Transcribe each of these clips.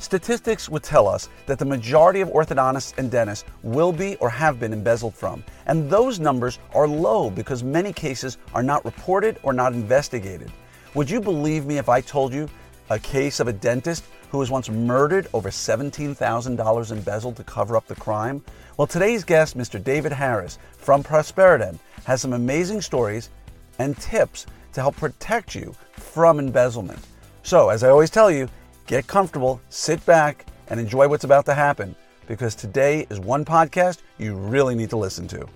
Statistics would tell us that the majority of orthodontists and dentists will be or have been embezzled from. And those numbers are low because many cases are not reported or not investigated. Would you believe me if I told you a case of a dentist who was once murdered over $17,000 embezzled to cover up the crime? Well, today's guest, Mr. David Harris from Prosperident, has some amazing stories and tips to help protect you from embezzlement. So, as I always tell you, get comfortable, sit back, and enjoy what's about to happen because today is one podcast you really need to listen to.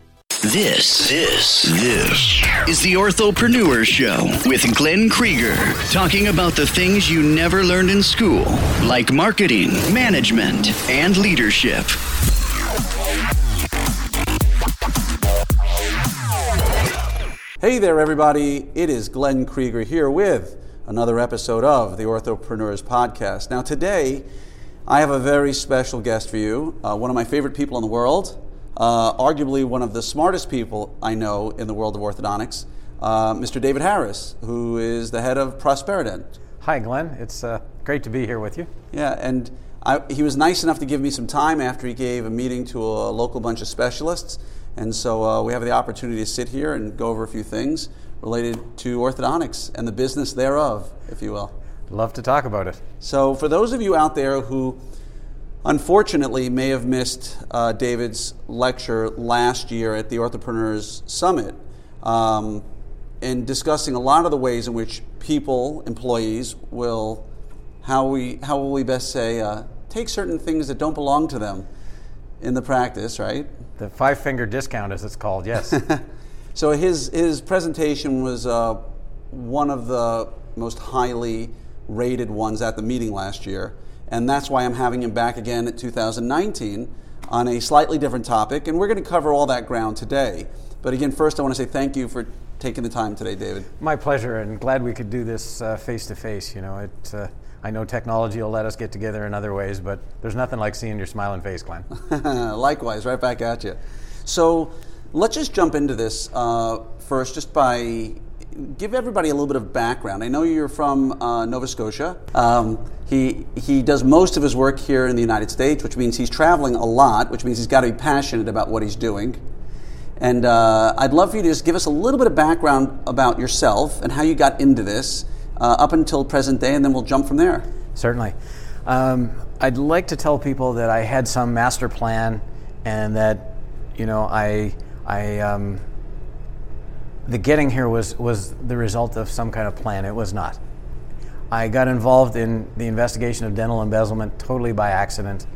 This, this, this is the Orthopreneur Show with Glenn Krieger, talking about the things you never learned in school, like marketing, management, and leadership. Hey there, everybody. It is Glenn Krieger here with another episode of the Orthopreneurs Podcast. Now, today, I have a very special guest for you, uh, one of my favorite people in the world, uh, arguably one of the smartest people I know in the world of orthodontics, uh, Mr. David Harris, who is the head of Prosperident. Hi, Glenn. It's uh, great to be here with you. Yeah, and I, he was nice enough to give me some time after he gave a meeting to a local bunch of specialists. And so uh, we have the opportunity to sit here and go over a few things related to orthodontics and the business thereof, if you will. Love to talk about it. So, for those of you out there who unfortunately may have missed uh, David's lecture last year at the Orthopreneurs Summit, um, in discussing a lot of the ways in which people, employees, will, how, we, how will we best say, uh, take certain things that don't belong to them in the practice, right? The five finger discount, as it's called, yes. so his, his presentation was uh, one of the most highly rated ones at the meeting last year. And that's why I'm having him back again at 2019 on a slightly different topic. And we're going to cover all that ground today. But again, first, I want to say thank you for taking the time today, David. My pleasure, and glad we could do this face to face. You know, it. Uh, I know technology will let us get together in other ways, but there's nothing like seeing your smiling face, Glenn. Likewise, right back at you. So let's just jump into this uh, first, just by give everybody a little bit of background. I know you're from uh, Nova Scotia. Um, he he does most of his work here in the United States, which means he's traveling a lot, which means he's got to be passionate about what he's doing. And uh, I'd love for you to just give us a little bit of background about yourself and how you got into this uh, up until present day, and then we'll jump from there. Certainly. Um, I'd like to tell people that I had some master plan, and that you know I I um, the getting here was was the result of some kind of plan. It was not. I got involved in the investigation of dental embezzlement totally by accident.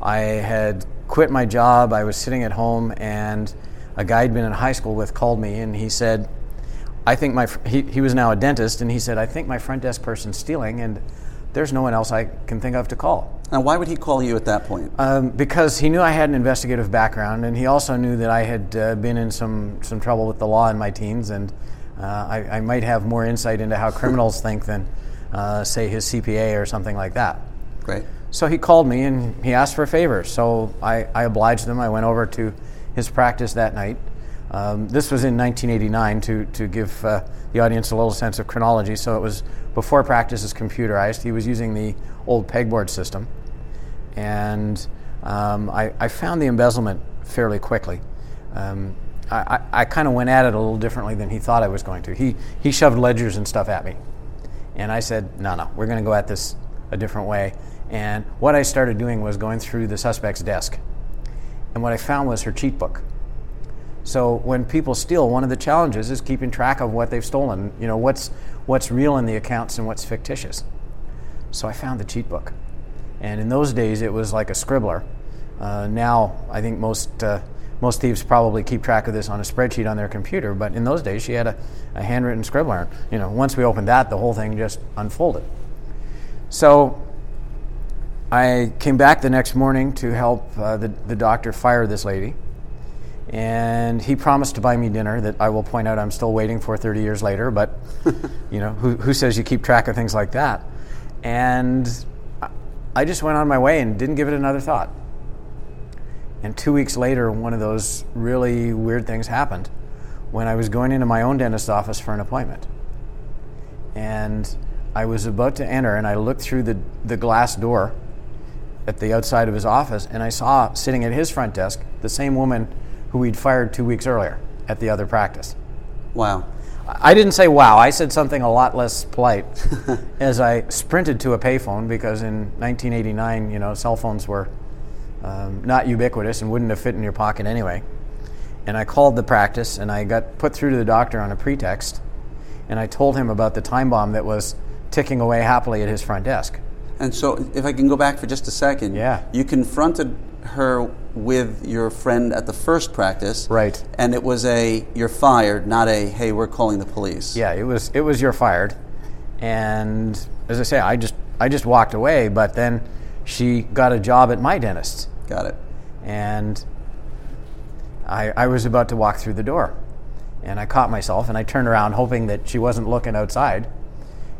I had quit my job. I was sitting at home, and a guy I'd been in high school with called me, and he said, I think my he, he was now a dentist, and he said, I think my front desk person's stealing, and there's no one else I can think of to call. Now, why would he call you at that point? Um, because he knew I had an investigative background, and he also knew that I had uh, been in some some trouble with the law in my teens, and uh, I, I, might have more insight into how criminals think than, uh, say, his CPA or something like that. Great. So he called me and he asked for a favor. So I, I obliged him. I went over to his practice that night. Um, this was in 1989 to, to give uh, the audience a little sense of chronology. So it was before practice is computerized. He was using the old pegboard system. And um, I, I, found the embezzlement fairly quickly. Um, I, I, kind of went at it a little differently than he thought I was going to. He, he shoved ledgers and stuff at me. And I said, no, no, we're going to go at this a different way. And what I started doing was going through the suspect's desk. And what I found was her cheat book. So when people steal, one of the challenges is keeping track of what they've stolen. You know, what's what's real in the accounts and what's fictitious. So I found the cheat book, and in those days it was like a scribbler. Uh, now I think most uh, most thieves probably keep track of this on a spreadsheet on their computer, but in those days she had a, a handwritten scribbler. You know, once we opened that, the whole thing just unfolded. So I came back the next morning to help uh, the, the doctor fire this lady and he promised to buy me dinner that I will point out I'm still waiting for 30 years later, but you know, who, who says you keep track of things like that? And I just went on my way and didn't give it another thought. And two weeks later, one of those really weird things happened when I was going into my own dentist's office for an appointment. And I was about to enter, and I looked through the, the glass door at the outside of his office, and I saw sitting at his front desk the same woman who we'd fired two weeks earlier at the other practice. Wow. I didn't say wow. I said something a lot less polite as I sprinted to a payphone because in 1989, you know, cell phones were um, not ubiquitous and wouldn't have fit in your pocket anyway. And I called the practice and I got put through to the doctor on a pretext. And I told him about the time bomb that was ticking away happily at his front desk. And so, if I can go back for just a second, Yeah. you confronted her with your friend at the first practice, Right. And it was a you're fired, not a hey, we're calling the police. Yeah, it was it was you're fired, and as I say, I just I just walked away. But then she got a job at my dentist's, Got it. and I I was about to walk through the door, and I caught myself, and I turned around hoping that she wasn't looking outside,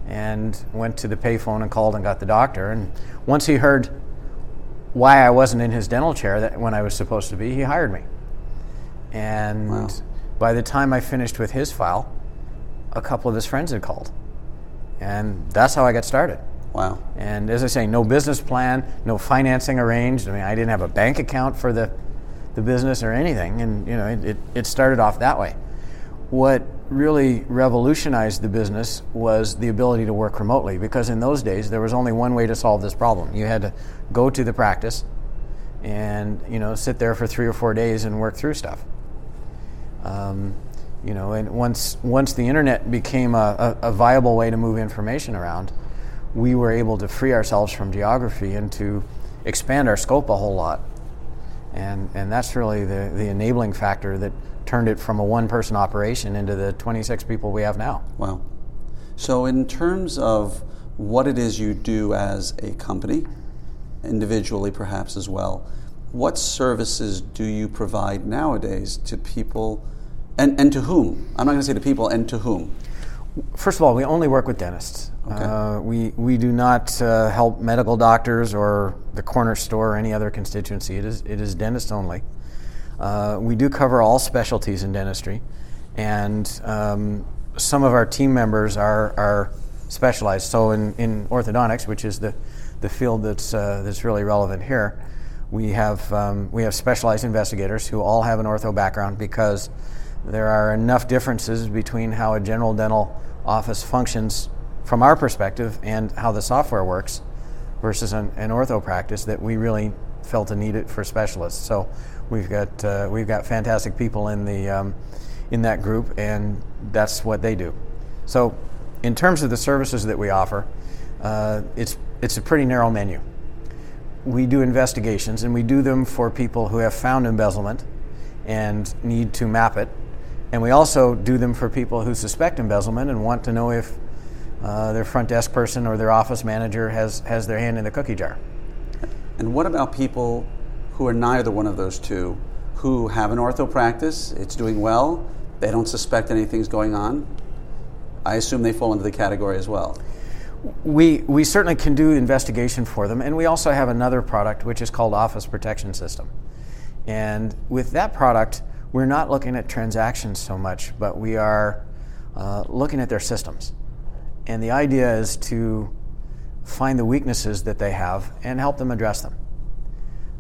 and went to the payphone and called and got the doctor. And once he heard why I wasn't in his dental chair that when I was supposed to be, he hired me. And Wow. by the time I finished with his file, a couple of his friends had called. And that's how I got started. Wow. And as I say, no business plan, no financing arranged. I mean, I didn't have a bank account for the, the business or anything. And, you know, it, it, it started off that way. What really revolutionized the business was the ability to work remotely because in those days there was only one way to solve this problem. You had to go to the practice and, you know, sit there for three or four days and work through stuff. Um, you know, and once once the internet became a, a, a viable way to move information around, we were able to free ourselves from geography and to expand our scope a whole lot. And and that's really the, the enabling factor that turned it from a one person operation into the 26 people we have now. Wow. So, in terms of what it is you do as a company, individually perhaps as well, what services do you provide nowadays to people and, and to whom? I'm not going to say to people, and to whom? First of all, we only work with dentists. Okay. Uh, we, we do not uh, help medical doctors or the corner store or any other constituency. It is, it is dentist only. Uh, we do cover all specialties in dentistry, and um, some of our team members are, are specialized. So, in, in orthodontics, which is the, the field that's, uh, that's really relevant here, we have, um, we have specialized investigators who all have an ortho background because there are enough differences between how a general dental office functions from our perspective and how the software works versus an, an ortho practice that we really felt a need for specialists. So we've got uh, we've got fantastic people in the um, in that group, and that's what they do. So in terms of the services that we offer, uh, it's it's a pretty narrow menu. We do investigations, and we do them for people who have found embezzlement and need to map it. And we also do them for people who suspect embezzlement and want to know if uh, their front desk person or their office manager has, has their hand in the cookie jar. And what about people who are neither one of those two, who have an ortho practice, it's doing well, they don't suspect anything's going on? I assume they fall into the category as well. We, we certainly can do investigation for them, and we also have another product which is called Office Protection System. And with that product, we're not looking at transactions so much, but we are uh, looking at their systems. And the idea is to find the weaknesses that they have and help them address them.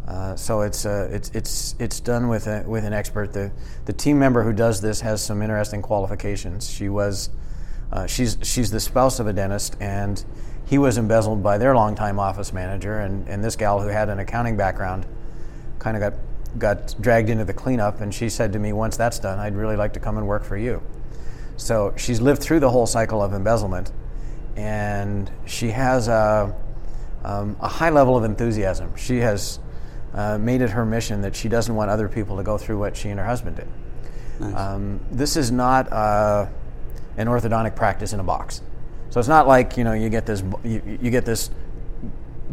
Uh, so it's, uh, it's, it's, it's done with, a, with an expert. The, the team member who does this has some interesting qualifications. She was, uh, she's, she's the spouse of a dentist, and he was embezzled by their longtime office manager. And, and this gal who had an accounting background kind of got, got dragged into the cleanup. And she said to me, Once that's done, I'd really like to come and work for you. So she's lived through the whole cycle of embezzlement, and she has a, um, a high level of enthusiasm. She has uh, made it her mission that she doesn't want other people to go through what she and her husband did. Nice. Um, this is not uh, an orthodontic practice in a box. So it's not like you know you get this you, you get this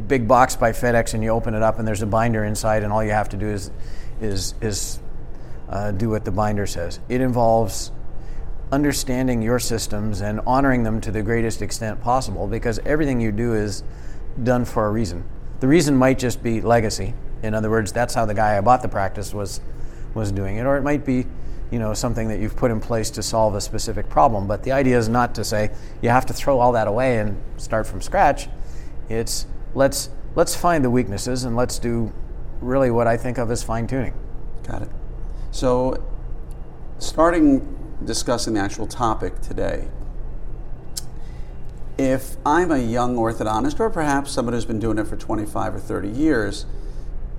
big box by FedEx and you open it up and there's a binder inside and all you have to do is is is uh, do what the binder says. It involves understanding your systems and honoring them to the greatest extent possible because everything you do is done for a reason. The reason might just be legacy. In other words, that's how the guy I bought the practice was was doing it, or it might be, you know, something that you've put in place to solve a specific problem. But the idea is not to say you have to throw all that away and start from scratch. It's let's let's find the weaknesses and let's do really what I think of as fine tuning. Got it. So, starting discussing the actual topic today, if I'm a young orthodontist, or perhaps someone who's been doing it for 25 or 30 years,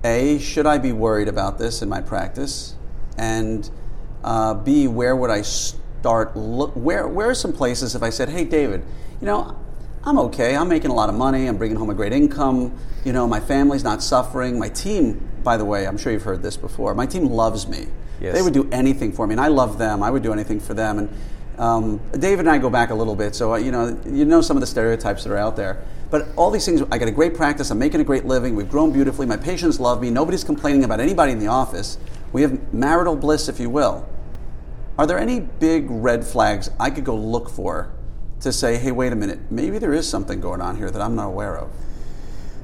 A, should I be worried about this in my practice? And uh, B, where would I start? Look, where, where are some places if I said, hey, David, you know, I'm okay. I'm making a lot of money. I'm bringing home a great income. You know, my family's not suffering. My team, by the way, I'm sure you've heard this before. My team loves me. Yes. They would do anything for me, and I love them. I would do anything for them. And um, David and I go back a little bit, so uh, you know, you know some of the stereotypes that are out there. But all these things, I got a great practice. I'm making a great living. We've grown beautifully. My patients love me. Nobody's complaining about anybody in the office. We have marital bliss, if you will. Are there any big red flags I could go look for to say, hey, wait a minute, maybe there is something going on here that I'm not aware of?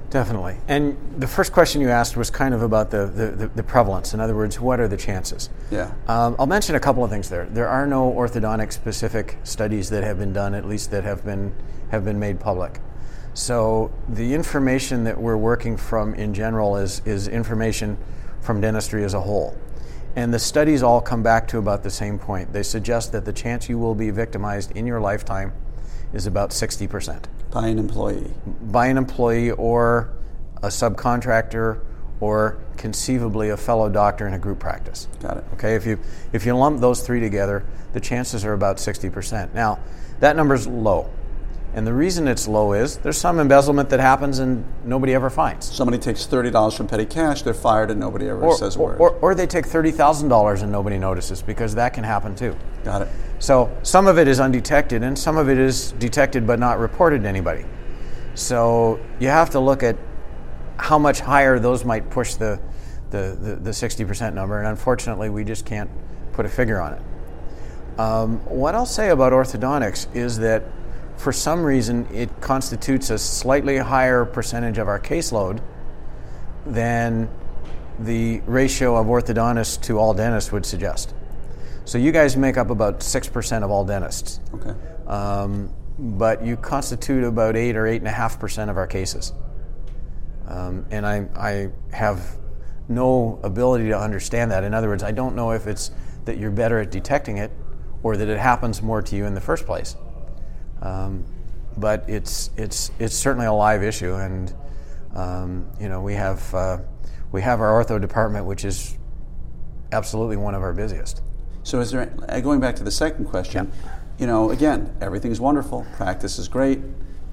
Definitely. And the first question you asked was kind of about the, the, the, prevalence. In other words, what are the chances? Yeah. Um, I'll mention a couple of things there. There are no orthodontic specific studies that have been done, at least that have been, have been made public. So the information that we're working from in general is, is information from dentistry as a whole. And the studies all come back to about the same point. They suggest that the chance you will be victimized in your lifetime is about 60%. By an employee. By an employee or a subcontractor or conceivably a fellow doctor in a group practice. Got it. Okay, if you if you lump those three together, the chances are about 60%. Now, that number's low. And the reason it's low is there's some embezzlement that happens and nobody ever finds. Somebody takes $30 from petty cash, they're fired, and nobody ever Or, says a or, word. or, or they take $30,000 and nobody notices because that can happen too. Got it. So some of it is undetected and some of it is detected but not reported to anybody. So you have to look at how much higher those might push the, the, the, the 60% number, and unfortunately, we just can't put a figure on it. Um, what I'll say about orthodontics is that for some reason it constitutes a slightly higher percentage of our caseload than the ratio of orthodontists to all dentists would suggest. So you guys make up about 6% of all dentists. Okay. Um, but you constitute about 8 or 8.5% of our cases. Um, and I, I have no ability to understand that. In other words, I don't know if it's that you're better at detecting it or that it happens more to you in the first place. Um, but it's, it's, it's certainly a live issue, and um, you know, we, have, uh, we have our ortho department, which is absolutely one of our busiest. So, is there, uh, going back to the second question, you know, again, everything's wonderful, practice is great.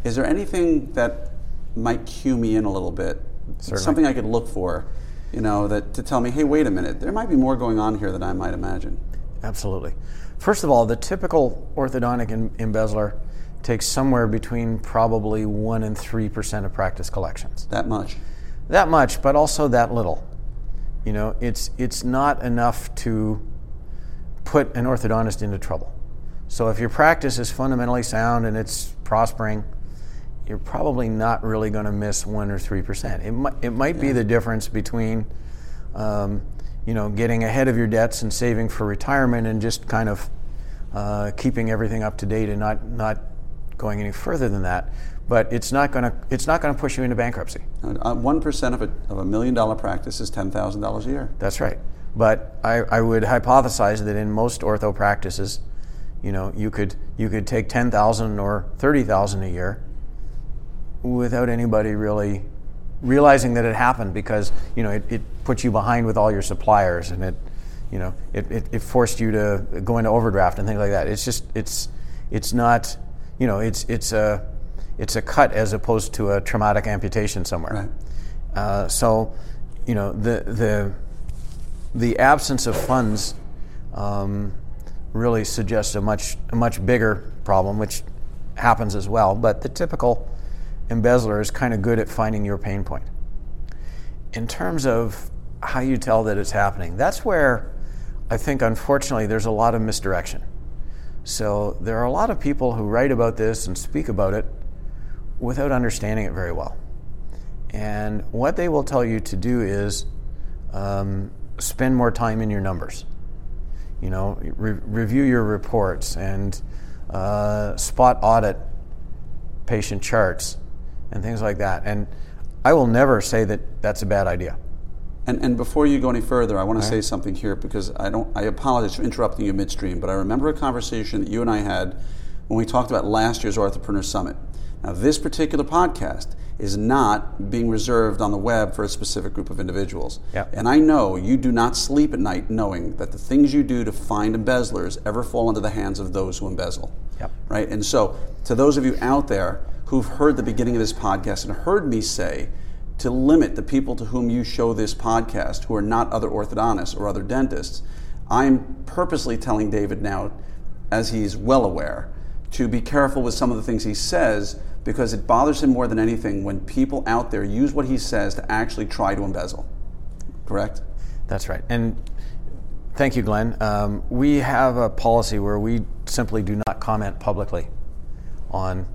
Is there anything that might cue me in a little bit? Certainly. Something I could look for, you know, that to tell me, hey, wait a minute, there might be more going on here than I might imagine. Absolutely. First of all, the typical orthodontic em- embezzler takes somewhere between probably 1 and 3% of practice collections. That much. That much, but also that little. You know, it's, it's not enough to put an orthodontist into trouble. So if your practice is fundamentally sound and it's prospering, you're probably not really going to miss 1 or 3%. It might, it might be the difference between um, you know, getting ahead of your debts and saving for retirement and just kind of uh, keeping everything up to date and not, not going any further than that. But it's not going to it's not going to push you into bankruptcy. Uh, One percent of a of a million dollar practice is ten thousand dollars a year. That's right. But I, I would hypothesize that in most ortho practices, you know, you could you could take ten thousand or thirty thousand a year without anybody really realizing that it happened because you know it, it puts you behind with all your suppliers and it you know it, it, it forced you to go into overdraft and things like that. It's just it's it's not you know it's it's a it's a cut as opposed to a traumatic amputation somewhere. Right. Uh, so you know the the the absence of funds um, really suggests a much a much bigger problem, which happens as well. But the typical embezzler is kind of good at finding your pain point. In terms of how you tell that it's happening, that's where I think, unfortunately, there's a lot of misdirection. So there are a lot of people who write about this and speak about it without understanding it very well. And what they will tell you to do is um, spend more time in your numbers. You know, re- review your reports and uh, spot audit patient charts and things like that. And I will never say that that's a bad idea. And, and before you go any further, I want to say something here because I don't. I apologize for interrupting you midstream, but I remember a conversation that you and I had when we talked about last year's Orthopreneur Summit. Now, this particular podcast is not being reserved on the web for a specific group of individuals. Yep. And I know you do not sleep at night knowing that the things you do to find embezzlers ever fall into the hands of those who embezzle. Yep. Right? And so, to those of you out there who've heard the beginning of this podcast and heard me say to limit the people to whom you show this podcast who are not other orthodontists or other dentists, I'm purposely telling David now, as he's well aware, to be careful with some of the things he says because it bothers him more than anything when people out there use what he says to actually try to embezzle. Correct? That's right. And thank you, Glenn. Um, we have a policy where we simply do not comment publicly on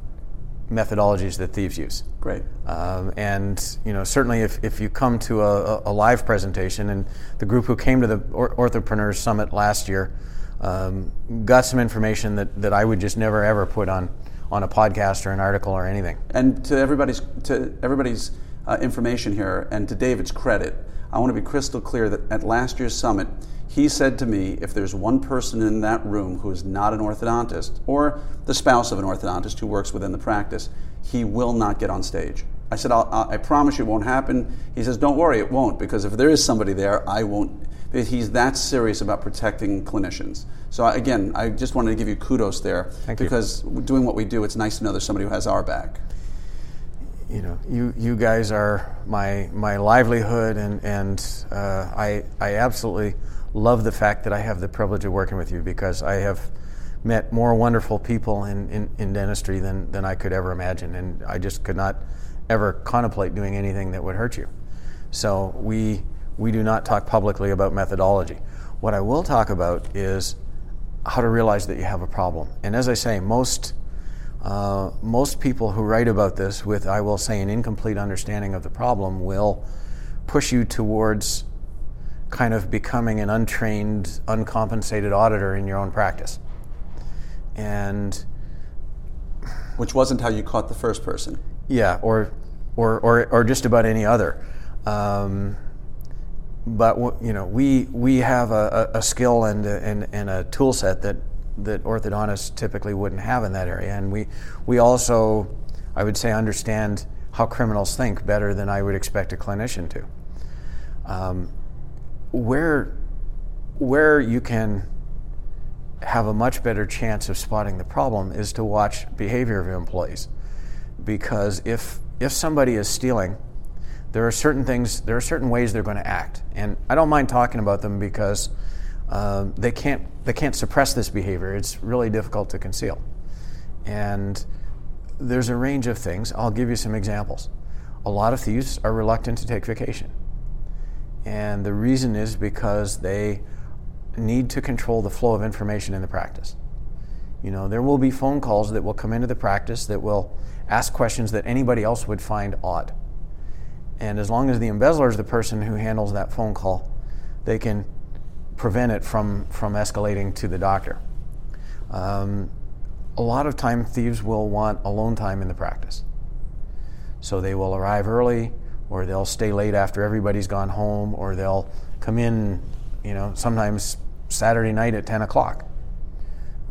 methodologies that thieves use. Great. Um, and you know, certainly, if, if you come to a, a live presentation, and the group who came to the Or- Orthopreneurs Summit last year um, got some information that, that I would just never ever put on on a podcast or an article or anything. And to everybody's to everybody's uh, information here, and to David's credit, I want to be crystal clear that at last year's summit, he said to me, if there's one person in that room who is not an orthodontist or the spouse of an orthodontist who works within the practice, he will not get on stage. I said, i promise you it won't happen. He says, Don't worry, it won't, because if there is somebody there, I won't. He's that serious about protecting clinicians. So, again, I just wanted to give you kudos there Thank you. because doing what we do, it's nice to know there's somebody who has our back. you know, you, you guys are my my livelihood, and and uh, I I absolutely love the fact that I have the privilege of working with you because I have met more wonderful people in, in, in dentistry than, than I could ever imagine, and I just could not ever contemplate doing anything that would hurt you. So we we do not talk publicly about methodology. What I will talk about is how to realize that you have a problem. And as I say, most uh, most people who write about this with, I will say, an incomplete understanding of the problem will push you towards kind of becoming an untrained, uncompensated auditor in your own practice. And Which wasn't how you caught the first person. yeah, or, or, or, or just about any other. Um, but you know, we we have a, a skill and and, and a tool set that that orthodontists typically wouldn't have in that area, and we we also, I would say, understand how criminals think better than I would expect a clinician to. Um, where where you can have a much better chance of spotting the problem is to watch behavior of employees because if if somebody is stealing there are certain things there are certain ways they're going to act. And i don't mind talking about them because um, they can't they can't suppress this behavior. It's really difficult to conceal. And there's a range of things. I'll give you some examples. A lot of thieves are reluctant to take vacation. And the reason is because they need to control the flow of information in the practice. You know, there will be phone calls that will come into the practice that will ask questions that anybody else would find odd. And as long as the embezzler is the person who handles that phone call, they can prevent it from, from escalating to the doctor. Um, a lot of time, thieves will want alone time in the practice. So they will arrive early, or they'll stay late after everybody's gone home, or they'll come in, you know, sometimes Saturday night at 10 o'clock.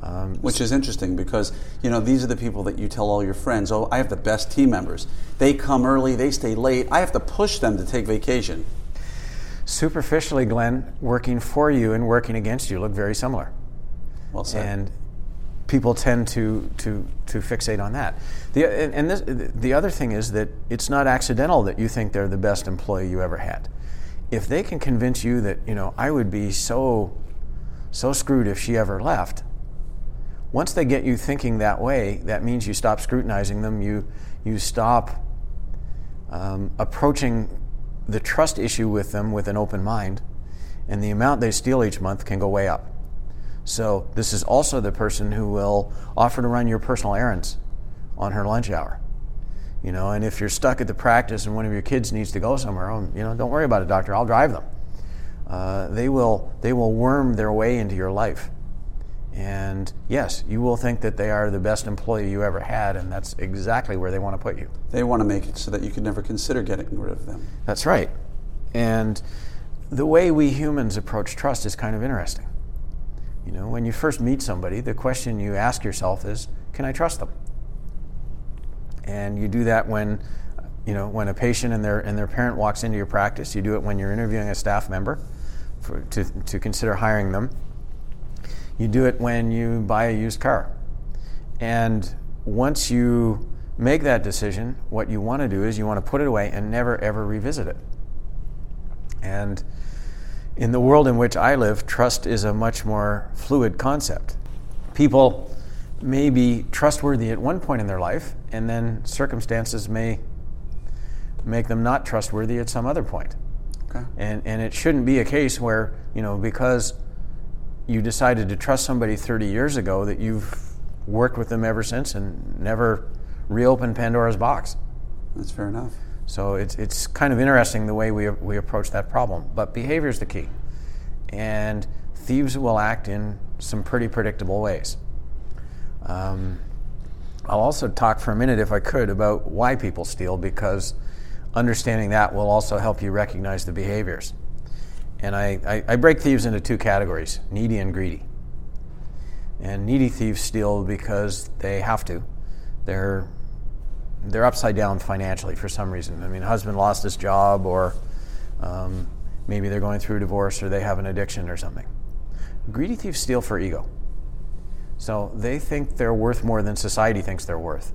Um, Which is interesting because you know these are the people that you tell all your friends. Oh, I have the best team members. They come early, they stay late. I have to push them to take vacation. superficially, Glenn, working for you and working against you look very similar. Well said. and people tend to to to fixate on that. The and, and this, the other thing is that it's not accidental that you think they're the best employee you ever had. If they can convince you that you know I would be so so screwed if she ever left. Once they get you thinking that way, that means you stop scrutinizing them. You you stop um, approaching the trust issue with them with an open mind, and the amount they steal each month can go way up. So this is also the person who will offer to run your personal errands on her lunch hour. You know, and if you're stuck at the practice and one of your kids needs to go somewhere, oh, you know, don't worry about it, doctor. I'll drive them. Uh, they will they will worm their way into your life, And yes, you will think that they are the best employee you ever had, and that's exactly where they want to put you. They want to make it so that you could never consider getting rid of them. That's right. And the way we humans approach trust is kind of interesting. You know, when you first meet somebody, the question you ask yourself is, can I trust them? And you do that when, you know, when a patient and their, and their parent walks into your practice. You do it when you're interviewing a staff member for, to, to consider hiring them. You do it when you buy a used car. And once you make that decision, what you want to do is you want to put it away and never ever revisit it. And in the world in which I live, trust is a much more fluid concept. People may be trustworthy at one point in their life, and then circumstances may make them not trustworthy at some other point. Okay. And, and it shouldn't be a case where, you know, because you decided to trust somebody 30 years ago that you've worked with them ever since and never reopened Pandora's box. That's fair enough. So it's, it's kind of interesting the way we, we approach that problem. But behavior is the key. And thieves will act in some pretty predictable ways. Um, I'll also talk for a minute, if I could, about why people steal because understanding that will also help you recognize the behaviors. And I, I, I break thieves into two categories needy and greedy. And needy thieves steal because they have to. They're they're upside down financially for some reason. I mean, husband lost his job, or um, maybe they're going through a divorce, or they have an addiction or something. Greedy thieves steal for ego. So they think they're worth more than society thinks they're worth.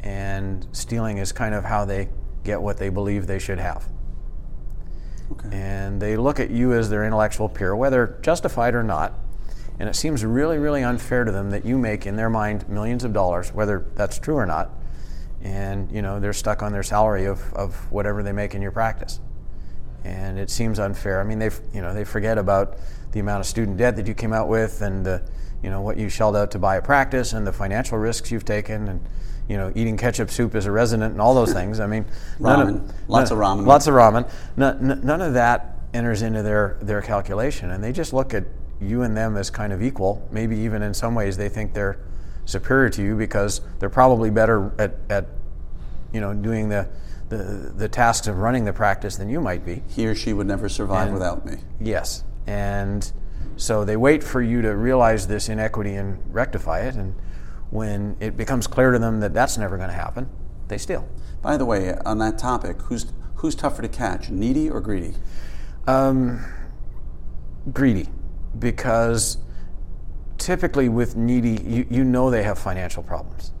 And stealing is kind of how they get what they believe they should have. Okay. And they look at you as their intellectual peer, whether justified or not. And it seems really, really unfair to them that you make, in their mind, millions of dollars, whether that's true or not, and you know they're stuck on their salary of, of whatever they make in your practice and it seems unfair i mean they you know they forget about the amount of student debt that you came out with and the you know what you shelled out to buy a practice and the financial risks you've taken and you know eating ketchup soup as a resident and all those things i mean Ramen. of, Lots none- of ramen. lots of ramen none, none of that enters into their their calculation and they just look at you and them as kind of equal maybe even in some ways they think they're superior to you because they're probably better at, at you know doing the, the the tasks of running the practice than you might be He or she would never survive And- without me. Yes. And so they wait for you to realize this inequity and rectify it. And when it becomes clear to them that that's never going to happen, they steal. By the way, on that topic, who's who's tougher to catch, needy or greedy? Um, greedy, because typically with needy, you, you know they have financial problems.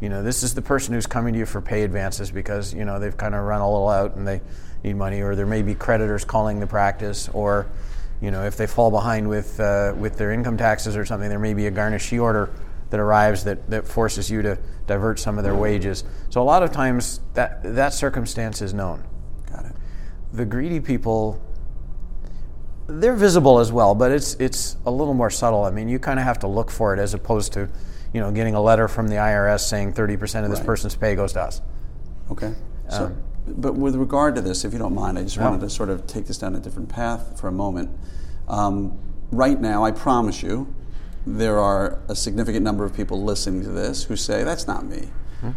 You know, this is the person who's coming to you for pay advances because, you know, they've kind of run a little out and they need money, or there may be creditors calling the practice, or, you know, if they fall behind with, uh, with their income taxes or something, there may be a garnishee order that arrives that, that forces you to divert some of their wages. So a lot of times that, that circumstance is known. Got it. The greedy people, they're visible as well, but it's, it's a little more subtle. I mean, you kind of have to look for it as opposed to, you know, getting a letter from the IRS saying 30% of this Right. person's pay goes to us. Okay. So, but with regard to this, if you don't mind, I just wanted to sort of take this down a different path for a moment. Um, right now, I promise you, there are a significant number of people listening to this who say, that's not me.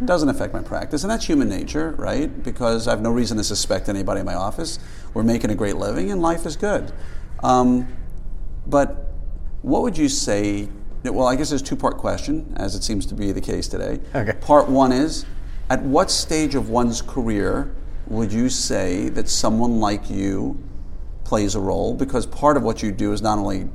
Doesn't affect my practice. And that's human nature, right? Because I have no reason to suspect anybody in my office. We're making a great living and life is good. Um, but what would you say? Well, I guess there's a two part question, as it seems to be the case today. Okay. Part one is At what stage of one's career would you say that someone like you plays a role? Because part of what you do is not only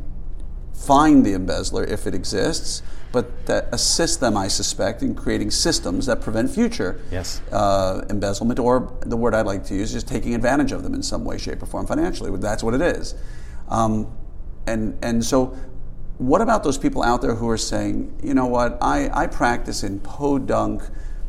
find the embezzler if it exists, but that assist them, I suspect, in creating systems that prevent future Yes. uh, embezzlement, or the word I'd like to use is taking advantage of them in some way, shape, or form financially. That's what it is. Um, and, and so, what about those people out there who are saying, you know what, I, I practice in podunk,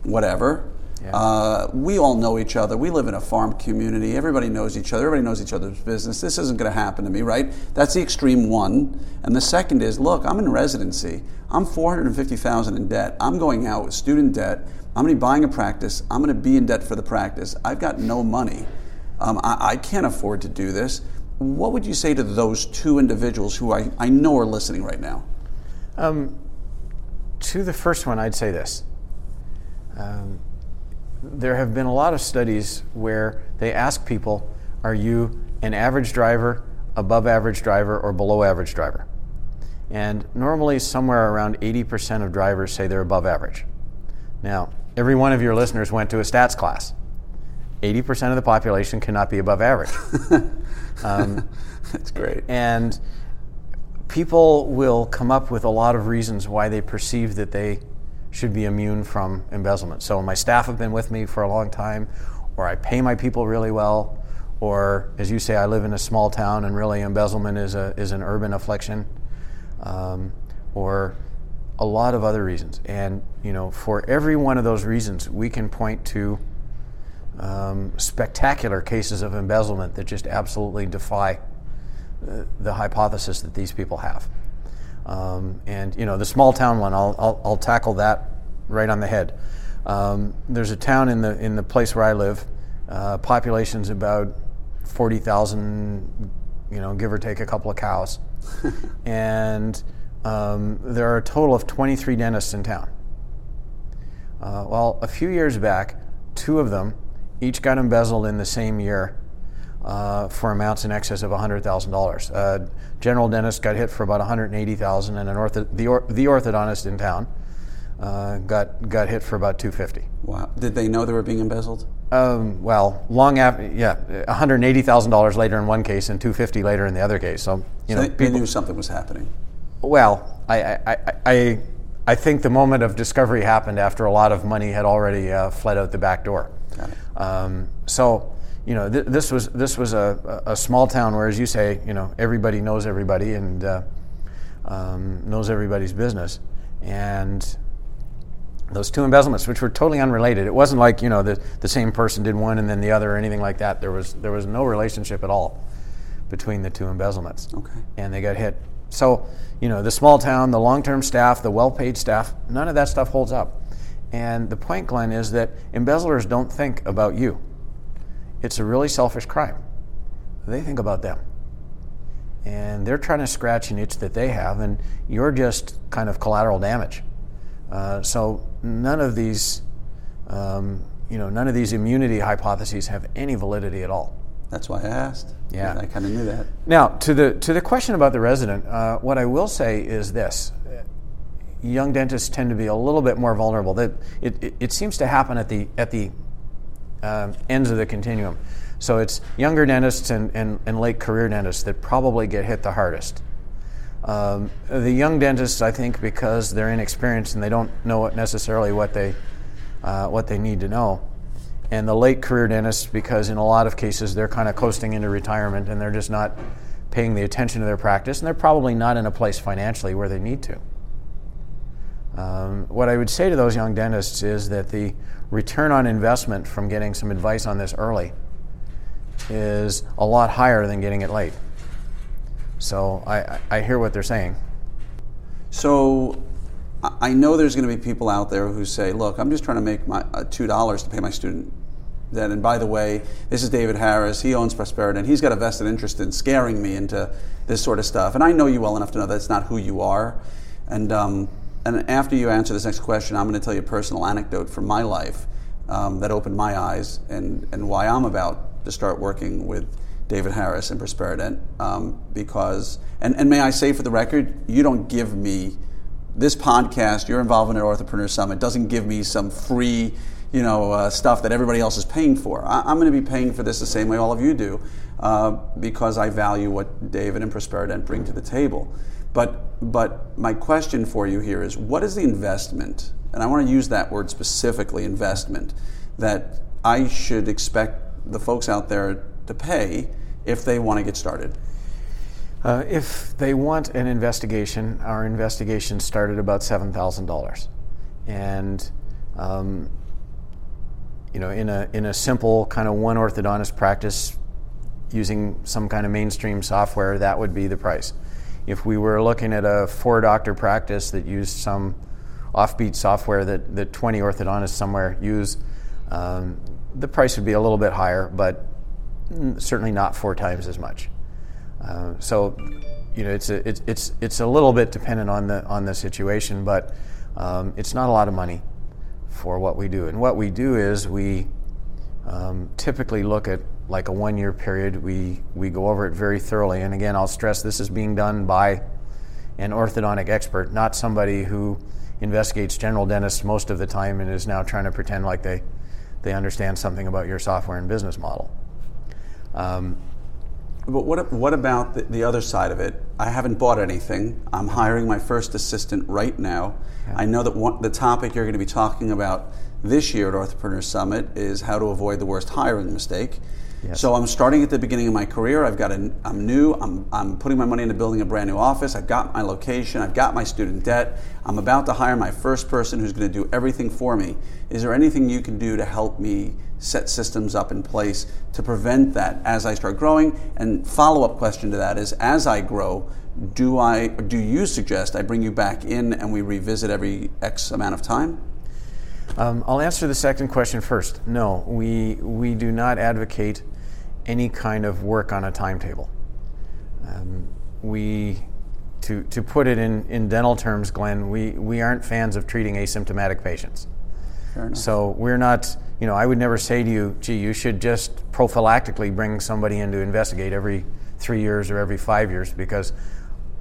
whatever. Yeah. Uh, we all know each other. We live in a farm community. Everybody knows each other. Everybody knows each other's business. This isn't going to happen to me, right? That's the extreme one. And the second is, look, I'm in residency. I'm 450,000 in debt. I'm going out with student debt. I'm going to be buying a practice. I'm going to be in debt for the practice. I've got no money. Um, I, I can't afford to do this. What would you say to those two individuals who I, I know are listening right now? Um, to the first one, I'd say this. Um, there have been a lot of studies where they ask people, are you an average driver, above average driver, or below average driver? And normally, somewhere around 80% of drivers say they're above average. Now, every one of your listeners went to a stats class. 80% of the population cannot be above average. um, That's great. And people will come up with a lot of reasons why they perceive that they should be immune from embezzlement. So my staff have been with me for a long time, or I pay my people really well, or as you say, I live in a small town and really embezzlement is, a, is an urban affliction, um, or a lot of other reasons. And you know, for every one of those reasons, we can point to um, spectacular cases of embezzlement that just absolutely defy the hypothesis that these people have. Um, and you know, the small town one, I'll, I'll, I'll tackle that right on the head. Um, there's a town in the in the place where I live. Uh, population's about forty thousand, you know, give or take a couple of cows, and um, there are a total of 23 dentists in town. Uh, well, a few years back, two of them each got embezzled in the same year uh, for amounts in excess of $100,000. Uh, general dentist got hit for about 180,000, and an ortho- the, or- the orthodontist in town uh, got got hit for about 250. Wow! Did they know they were being embezzled? Um, well, long after, yeah, $180,000 later in one case and 250 later in the other case. So you so know, they, people, they knew something was happening. Well, I, I, I, I, think the moment of discovery happened after a lot of money had already uh, fled out the back door. Got it. Um, so you know, th- this was this was a, a small town where, as you say, you know, everybody knows everybody and uh, um, knows everybody's business, and those two embezzlements, which were totally unrelated. It wasn't like you know the the same person did one and then the other or anything like that. There was there was no relationship at all between the two embezzlements. Okay. And they got hit. So you know, the small town, the long-term staff, the well-paid staff, none of that stuff holds up. And the point, Glenn, is that embezzlers don't think about you. It's a really selfish crime. They think about them. And they're trying to scratch an itch that they have, and you're just kind of collateral damage. Uh, so none of these, um, you know, none of these immunity hypotheses have any validity at all. That's why I asked. Yeah, I kind of knew that. Now, to the to the question about the resident, uh, what I will say is this: young dentists tend to be a little bit more vulnerable. That it, it, it seems to happen at the at the uh, ends of the continuum. So it's younger dentists and, and, and, late career dentists that probably get hit the hardest. Um, the young dentists, I think, because they're inexperienced and they don't know what necessarily what they uh, what they need to know, and the late career dentists, because in a lot of cases they're kind of coasting into retirement and they're just not paying the attention to their practice, and they're probably not in a place financially where they need to. Um, what I would say to those young dentists is that the return on investment from getting some advice on this early is a lot higher than getting it late. So I, I hear what they're saying. So I know there's going to be people out there who say, look, I'm just trying to make my uh, $2 to pay my student debt. And by the way, this is David Harris. He owns Prosperident, and he's got a vested interest in scaring me into this sort of stuff. And I know you well enough to know that's not who you are. And um, and after you answer this next question, I'm going to tell you a personal anecdote from my life um, that opened my eyes and, and why I'm about to start working with David Harris and Prosperident. Um, because, and, and may I say for the record, you don't give me this podcast, your involvement at Orthopreneur Summit doesn't give me some free you know, uh, stuff that everybody else is paying for. I, am going to be paying for this the same way all of you do uh, because I value what David and Prosperident bring to the table. But, but my question for you here is what is the investment, and I want to use that word specifically, investment, that I should expect the folks out there to pay if they want to get started? Uh, if they want an investigation, our investigation started about $7,000. And um, you know, in a in a simple kind of one orthodontist practice using some kind of mainstream software, that would be the price. If we were looking at a four doctor practice that used some offbeat software that, that 20 orthodontists somewhere use, um, the price would be a little bit higher, but certainly not four times as much. Uh, so, you know, it's a, it's it's it's a little bit dependent on the on the situation, but um, it's not a lot of money for what we do. And what we do is we um, typically look at like a one year period. We we go over it very thoroughly. And again, I'll stress this is being done by an orthodontic expert, not somebody who investigates general dentists most of the time and is now trying to pretend like they they understand something about your software and business model. Um, but what, what about the, the, other side of it? I haven't bought anything. I'm hiring my first assistant right now. Yeah. I know that one, the topic you're going to be talking about this year at Orthopreneur Summit is how to avoid the worst hiring mistake. So I'm starting at the beginning of my career. I've got a, I'm new. I'm, I'm putting my money into building a brand new office. I've got my location. I've got my student debt. I'm about to hire my first person who's going to do everything for me. Is there anything you can do to help me set systems up in place to prevent that as I start growing? And follow up question to that is, as I grow, do I do you suggest I bring you back in and we revisit every X amount of time? Um, I'll answer the second question first. No, we we do not advocate any kind of work on a timetable. Um, we, to, to put it in, in dental terms, Glenn, we, we aren't fans of treating asymptomatic patients. So we're not, you know, I would never say to you, gee, you should just prophylactically bring somebody in to investigate every three years or every five years because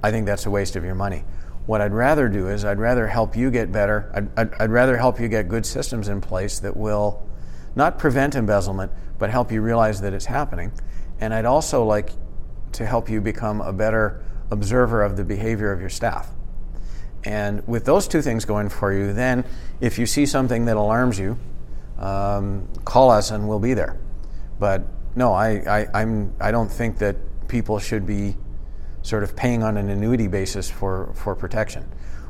I think that's a waste of your money. What I'd rather do is I'd rather help you get better. I'd, I'd, I'd rather help you get good systems in place that will not prevent embezzlement, but help you realize that it's happening. And I'd also like to help you become a better observer of the behavior of your staff. And with those two things going for you, then if you see something that alarms you, um, call us and we'll be there. But no, I, I, I'm, I don't think that people should be sort of paying on an annuity basis for, for protection.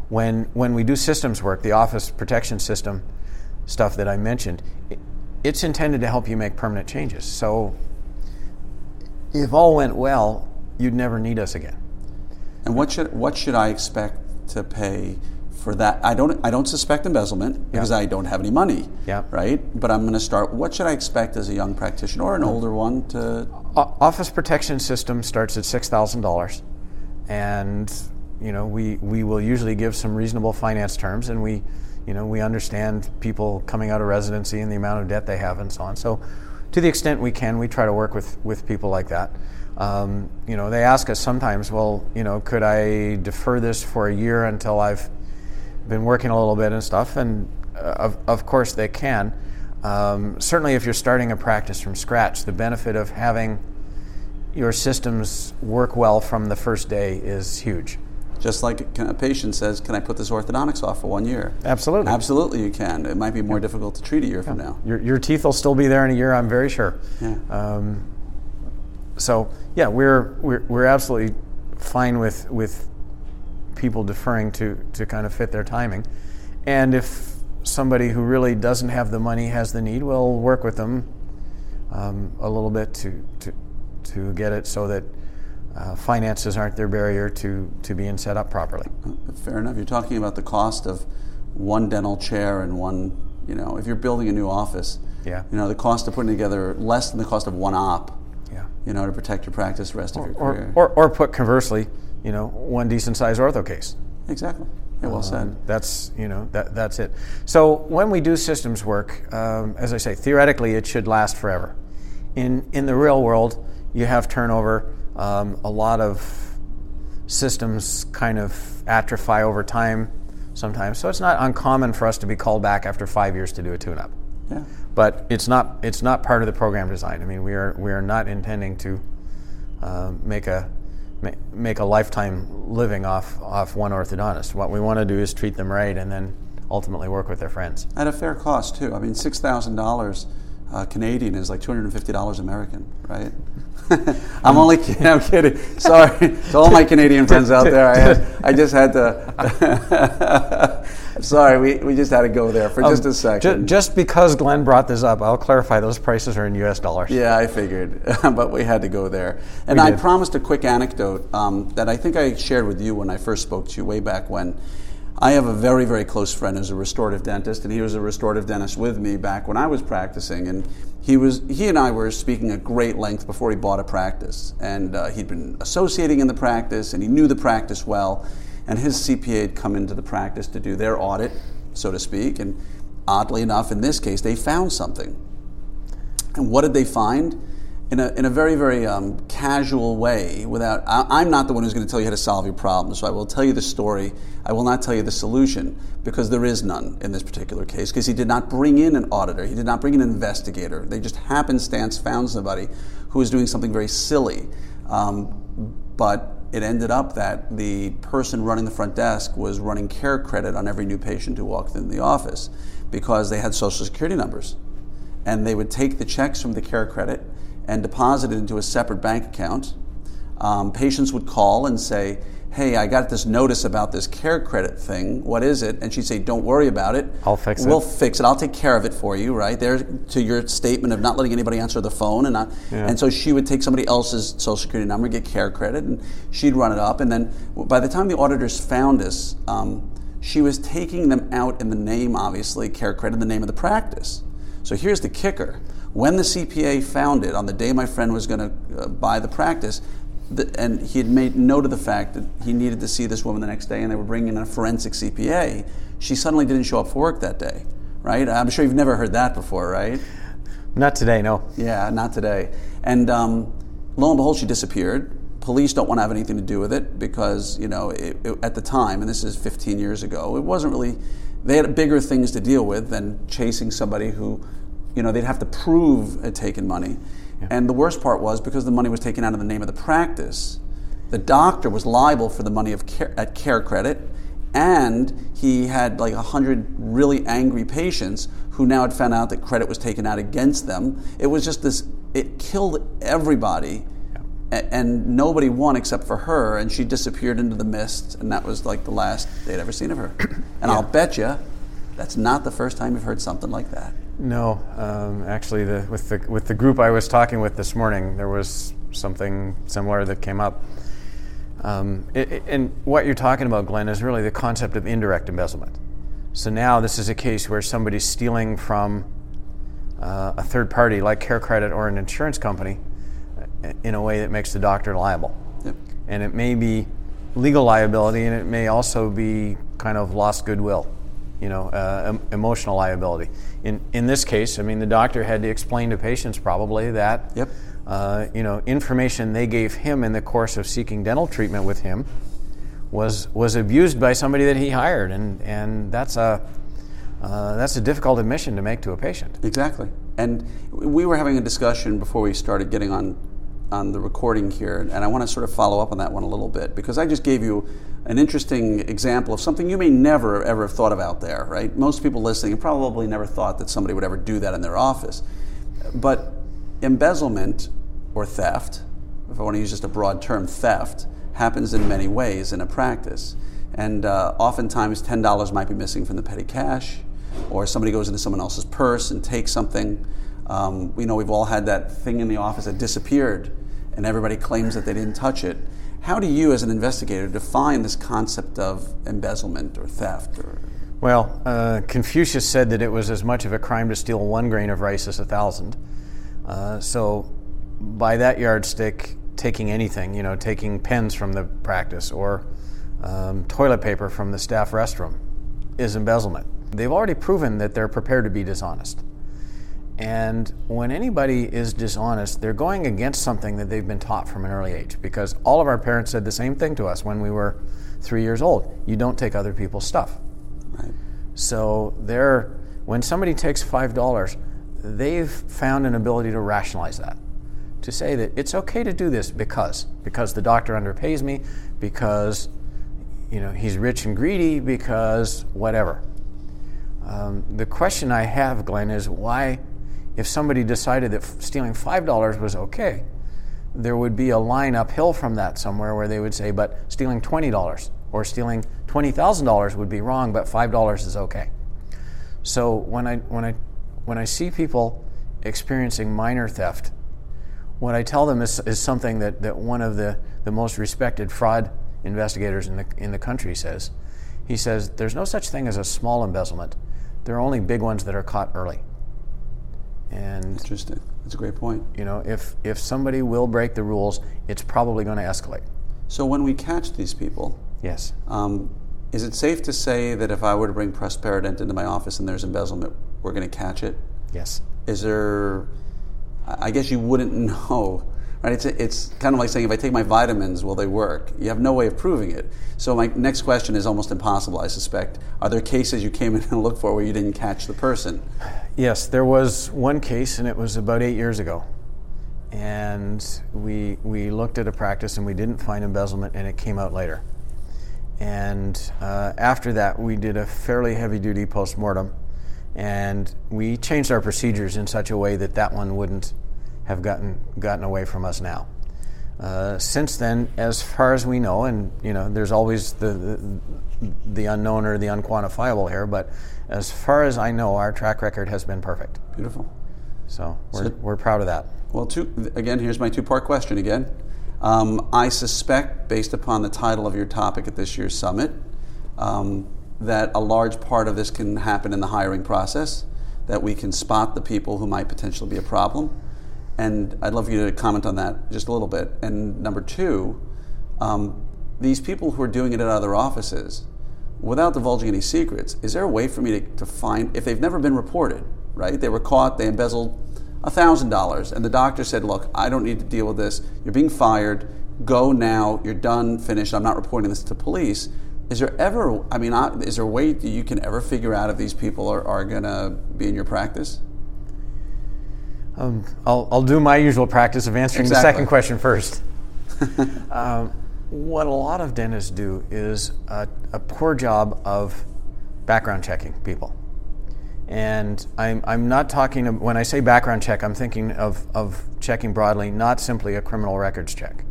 When, when we do systems work, the office protection system stuff that I mentioned, it's intended to help you make permanent changes. So if all went well, you'd never need us again. And what should what should I expect to pay for that? I don't I don't suspect embezzlement because. I don't have any money. Yeah. Right. But I'm going to start. What should I expect as a young practitioner or an older one to? Office protection system starts at six thousand dollars, and you know we we will usually give some reasonable finance terms, and we you know, we understand people coming out of residency and the amount of debt they have and so on. So, to the extent we can, we try to work with, with people like that. Um, you know, they ask us sometimes, well, you know, could I defer this for a year until I've been working a little bit and stuff? And uh, of, of course they can. Um, certainly, if you're starting a practice from scratch, the benefit of having your systems work well from the first day is huge. Just like a patient says, "Can I put this orthodontics off for one year?" Absolutely. Absolutely, you can. It might be more yeah. difficult to treat a year yeah. from now. Your, your teeth will still be there in a year. I'm very sure. Yeah. Um, so yeah, we're, we're we're absolutely fine with with people deferring to to kind of fit their timing, and if somebody who really doesn't have the money has the need, we'll work with them um, a little bit to to to get it so that uh, finances aren't their barrier to, to being set up properly. Fair enough. You're talking about the cost of one dental chair and one, you know, if you're building a new office, yeah. you know, the cost of putting together less than the cost of one op, yeah. you know, to protect your practice the rest or, of your career. Or, or, or, put conversely, you know, one decent sized ortho case. Exactly. Yeah, well said. Um, that's you know that that's it. So when we do systems work, um, as I say, theoretically it should last forever. In in the real world, you have turnover um, a lot of systems kind of atrophy over time sometimes. So it's not uncommon for us to be called back after five years to do a tune-up. Yeah. But it's not it's not part of the program design. I mean, we are we are not intending to uh, make a make a lifetime living off off one orthodontist. What we want to do is treat them right, and then ultimately work with their friends at a fair cost too. I mean, six thousand dollars uh, Canadian is like two hundred and fifty dollars American, right? I'm only kidding. I'm kidding. Sorry to all my Canadian friends out there. I, had, I just had to. Sorry, we, we just had to go there for um, just a second. Just because Glenn brought this up, I'll clarify those prices are in US dollars. Yeah, I figured, but we had to go there. And I promised a quick anecdote um, that I think I shared with you when I first spoke to you way back when. I have a very, very close friend who's a restorative dentist, and he was a restorative dentist with me back when I was practicing. And he was he and I were speaking at great length before he bought a practice, and uh, he'd been associating in the practice, and he knew the practice well, and his CPA had come into the practice to do their audit, so to speak, and oddly enough, in this case, they found something. And what did they find? In a, in a very, very um, casual way without, I, am not the one who's going to tell you how to solve your problem. So I will tell you the story. I will not tell you the solution because there is none in this particular case because he did not bring in an auditor. He did not bring in an investigator. They just happenstance found somebody who was doing something very silly. Um, but it ended up that the person running the front desk was running care credit on every new patient who walked in the office because they had social security numbers. And they would take the checks from the care credit and deposit it into a separate bank account. Um, patients would call and say, Hey, I got this notice about this care credit thing. What is it? And she'd say, Don't worry about it. I'll fix it. We'll fix it. I'll take care of it for you, right? There to your statement of not letting anybody answer the phone. And, not, yeah. and so she would take somebody else's social security number, get care credit, and she'd run it up. And then by the time the auditors found us, um, she was taking them out in the name, obviously, care credit, in the name of the practice. So here's the kicker when the CPA found it, on the day my friend was going to uh, buy the practice, the, and he had made note of the fact that he needed to see this woman the next day, and they were bringing in a forensic CPA, she suddenly didn't show up for work that day, right? I'm sure you've never heard that before, right? Not today, no. Yeah, not today. And um, lo and behold, she disappeared. Police don't want to have anything to do with it because, you know, it, it, at the time, and this is 15 years ago, it wasn't really, they had bigger things to deal with than chasing somebody who you know, they'd have to prove uh, had taken money. Yeah. And the worst part was because the money was taken out of the name of the practice, the doctor was liable for the money of care, at care credit, and he had like a hundred really angry patients who now had found out that credit was taken out against them. It was just this. It killed everybody, yeah. and nobody won except for her, and she disappeared into the mist, and that was like the last they'd ever seen of her. And yeah. I'll bet you that's not the first time you've heard something like that. No, um, actually, the, with the with the group I was talking with this morning, there was something similar that came up. Um, it, it, and what you're talking about, Glenn, is really the concept of indirect embezzlement. So now this is a case where somebody's stealing from uh, a third party, like Care Credit or an insurance company, in a way that makes the doctor liable. Yep. And it may be legal liability, and it may also be kind of lost goodwill you know, uh, emotional liability. In, in this case, I mean, the doctor had to explain to patients probably that, yep. uh, you know, information they gave him in the course of seeking dental treatment with him was was abused by somebody that he hired, and and that's a uh, that's a difficult admission to make to a patient. Exactly. And we were having a discussion before we started getting on on the recording here, and I want to sort of follow up on that one a little bit because I just gave you an interesting example of something you may never ever have thought of out there, right? Most people listening probably never thought that somebody would ever do that in their office. But embezzlement or theft, if I want to use just a broad term, theft, happens in many ways in a practice. And uh, oftentimes $10 might be missing from the petty cash, or somebody goes into someone else's purse and takes something. Um, we know we've all had that thing in the office that disappeared, and everybody claims that they didn't touch it. How do you, as an investigator, define this concept of embezzlement or theft? Or well, uh, Confucius said that it was as much of a crime to steal one grain of rice as a thousand. Uh, so, by that yardstick, taking anything, you know, taking pens from the practice or um, toilet paper from the staff restroom is embezzlement. They've already proven that they're prepared to be dishonest. And when anybody is dishonest, they're going against something that they've been taught from an early age. Because all of our parents said the same thing to us when we were three years old you don't take other people's stuff. Right. So they're, when somebody takes $5, they've found an ability to rationalize that. To say that it's okay to do this because, because the doctor underpays me, because you know, he's rich and greedy, because whatever. Um, the question I have, Glenn, is why if somebody decided that stealing $5 was okay, there would be a line uphill from that somewhere where they would say, but stealing $20 or stealing $20,000 would be wrong, but $5 is okay. So when I, when, I, when I see people experiencing minor theft, what I tell them is, is something that, that one of the, the most respected fraud investigators in the, in the country says. He says, There's no such thing as a small embezzlement. There are only big ones that are caught early. And Interesting. That's a great point. you know, if if somebody will break the rules, it's probably going to escalate. So when we catch these people, Yes. um, is it safe to say that if I were to bring Prosperident into my office and there's embezzlement, we're going to catch it? Yes. Is there? I I guess you wouldn't know, right? It's it's kind of like saying if I take my vitamins, will they work? You have no way of proving it. So my next question is almost impossible. I suspect. Are there cases you came in and looked for where you didn't catch the person? Yes, there was one case, and it was about eight years ago. And we, we looked at a practice and we didn't find embezzlement, and it came out later. And uh, after that, we did a fairly heavy duty post mortem, and we changed our procedures in such a way that that one wouldn't have gotten, gotten away from us now. Uh, since then, as far as we know, and you know, there's always the, the the unknown or the unquantifiable here, but as far as I know, our track record has been perfect. Beautiful. So we're, So- we're proud of that. Well, two, again, here's my two-part question again. Um, I suspect, based upon the title of your topic at this year's summit, um, that a large part of this can happen in the hiring process, that we can spot the people who might potentially be a problem. And I'd love for you to comment on that just a little bit. And number two, um, these people who are doing it at other offices, without divulging any secrets, is there a way for me to, to find, if they've never been reported, right? They were caught, they embezzled $1,000, and the doctor said, Look, I don't need to deal with this. You're being fired. Go now. You're done, finished. I'm not reporting this to police. Is there ever, I mean, is there a way that you can ever figure out if these people are, are going to be in your practice? Um, I'll, I'll do my usual practice of answering the second question first. um, what a lot of dentists do is a, a poor job of background checking people. And I'm, I'm not talking, when I say background check, I'm thinking of, of checking broadly, not simply a criminal records check.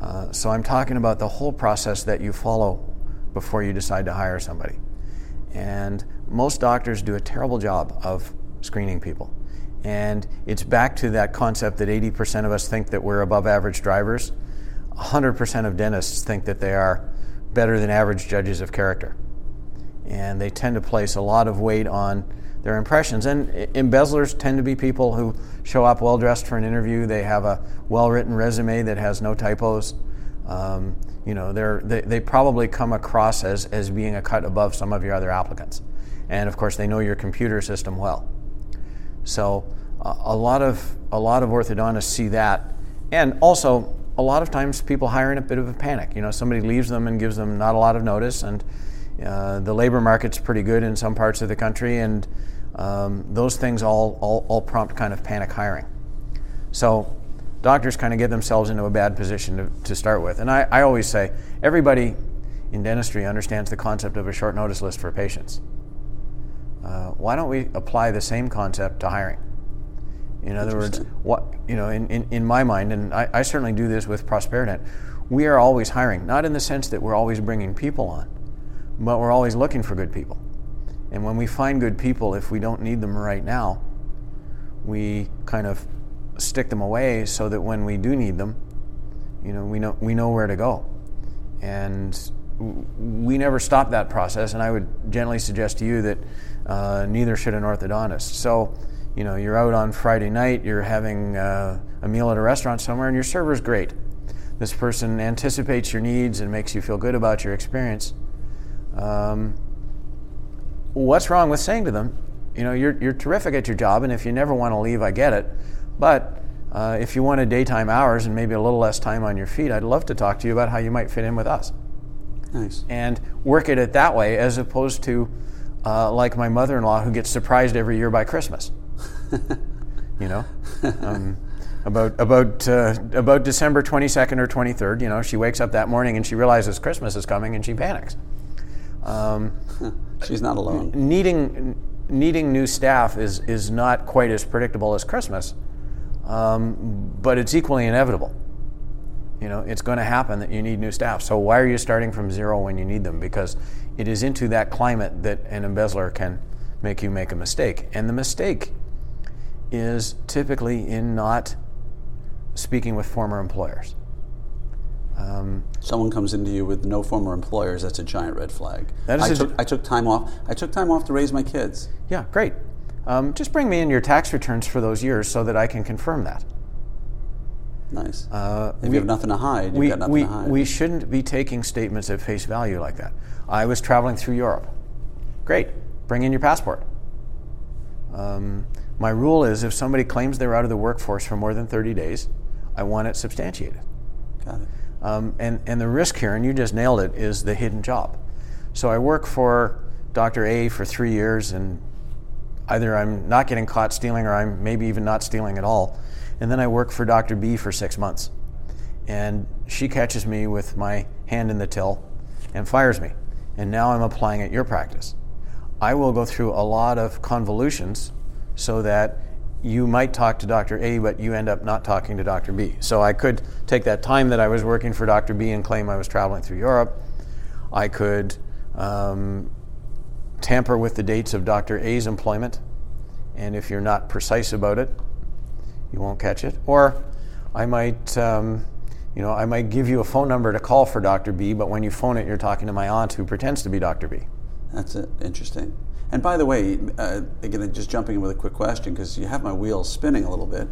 Uh, so I'm talking about the whole process that you follow before you decide to hire somebody. And most doctors do a terrible job of screening people. And it's back to that concept that 80% of us think that we're above average drivers. 100% of dentists think that they are better than average judges of character. And they tend to place a lot of weight on their impressions. And embezzlers tend to be people who show up well dressed for an interview. They have a well written resume that has no typos. Um, you know, they, they probably come across as, as being a cut above some of your other applicants. And of course, they know your computer system well. So uh, a lot of a lot of orthodontists see that, and also a lot of times people hire in a bit of a panic. You know, somebody leaves them and gives them not a lot of notice, and uh, the labor market's pretty good in some parts of the country, and um, those things all, all all prompt kind of panic hiring. So doctors kind of get themselves into a bad position to, to start with. And I, I always say everybody in dentistry understands the concept of a short notice list for patients. Uh, why don't we apply the same concept to hiring? In other words, what you know, in, in, in my mind, and I, I certainly do this with Prosperident, we are always hiring, not in the sense that we're always bringing people on, but we're always looking for good people. And when we find good people, if we don't need them right now, we kind of stick them away so that when we do need them, you know, we know we know where to go. And we never stop that process. And I would gently suggest to you that uh, neither should an orthodontist. So, you know, you're out on Friday night, you're having uh, a meal at a restaurant somewhere, and your server's great. This person anticipates your needs and makes you feel good about your experience. Um, what's wrong with saying to them, you know, you're, you're terrific at your job, and if you never want to leave, I get it. But uh, if you wanted daytime hours and maybe a little less time on your feet, I'd love to talk to you about how you might fit in with us Nice. and work at it that way as opposed to uh, like my mother in law who gets surprised every year by Christmas. you know? Um, about about uh, about December 22nd or 23rd, you know, she wakes up that morning and she realizes Christmas is coming and she panics. Um, She's not alone. needing needing new staff is is not quite as predictable as Christmas, um, but it's equally inevitable. You know, it's going to happen that you need new staff. So why are you starting from zero when you need them? Because it is into that climate that an embezzler can make you make a mistake, and the mistake is typically in not speaking with former employers. Um, Someone comes into you with no former employers, that's a giant red flag. That is I, took, I took time off. I took time off to raise my kids. Yeah, great. Um, just bring me in your tax returns for those years so that I can confirm that. Nice. Uh, if you have nothing to hide, you've we, got nothing we, to hide. we shouldn't be taking statements at face value like that. I was traveling through Europe. Great, bring in your passport. Um, my rule is if somebody claims they're out of the workforce for more than 30 days, I want it substantiated. got it. Um, and, and the risk here, and you just nailed it, is the hidden job. So I work for Dr. A for three years, and either I'm not getting caught stealing or I'm maybe even not stealing at all. And then I work for Dr. B for six months. And she catches me with my hand in the till and fires me. And now I'm applying at your practice. I will go through a lot of convolutions so that you might talk to Dr. A, but you end up not talking to Dr. B. So I could take that time that I was working for Dr. B and claim I was traveling through Europe. I could um, tamper with the dates of Dr. A's employment, and if you're not precise about it, you won't catch it. Or I might, um, you know, I might give you a phone number to call for Dr. B, but when you phone it, you're talking to my aunt who pretends to be Dr. B. That's it. Interesting. And by the way, uh, again, just jumping in with a quick question because you have my wheels spinning a little bit.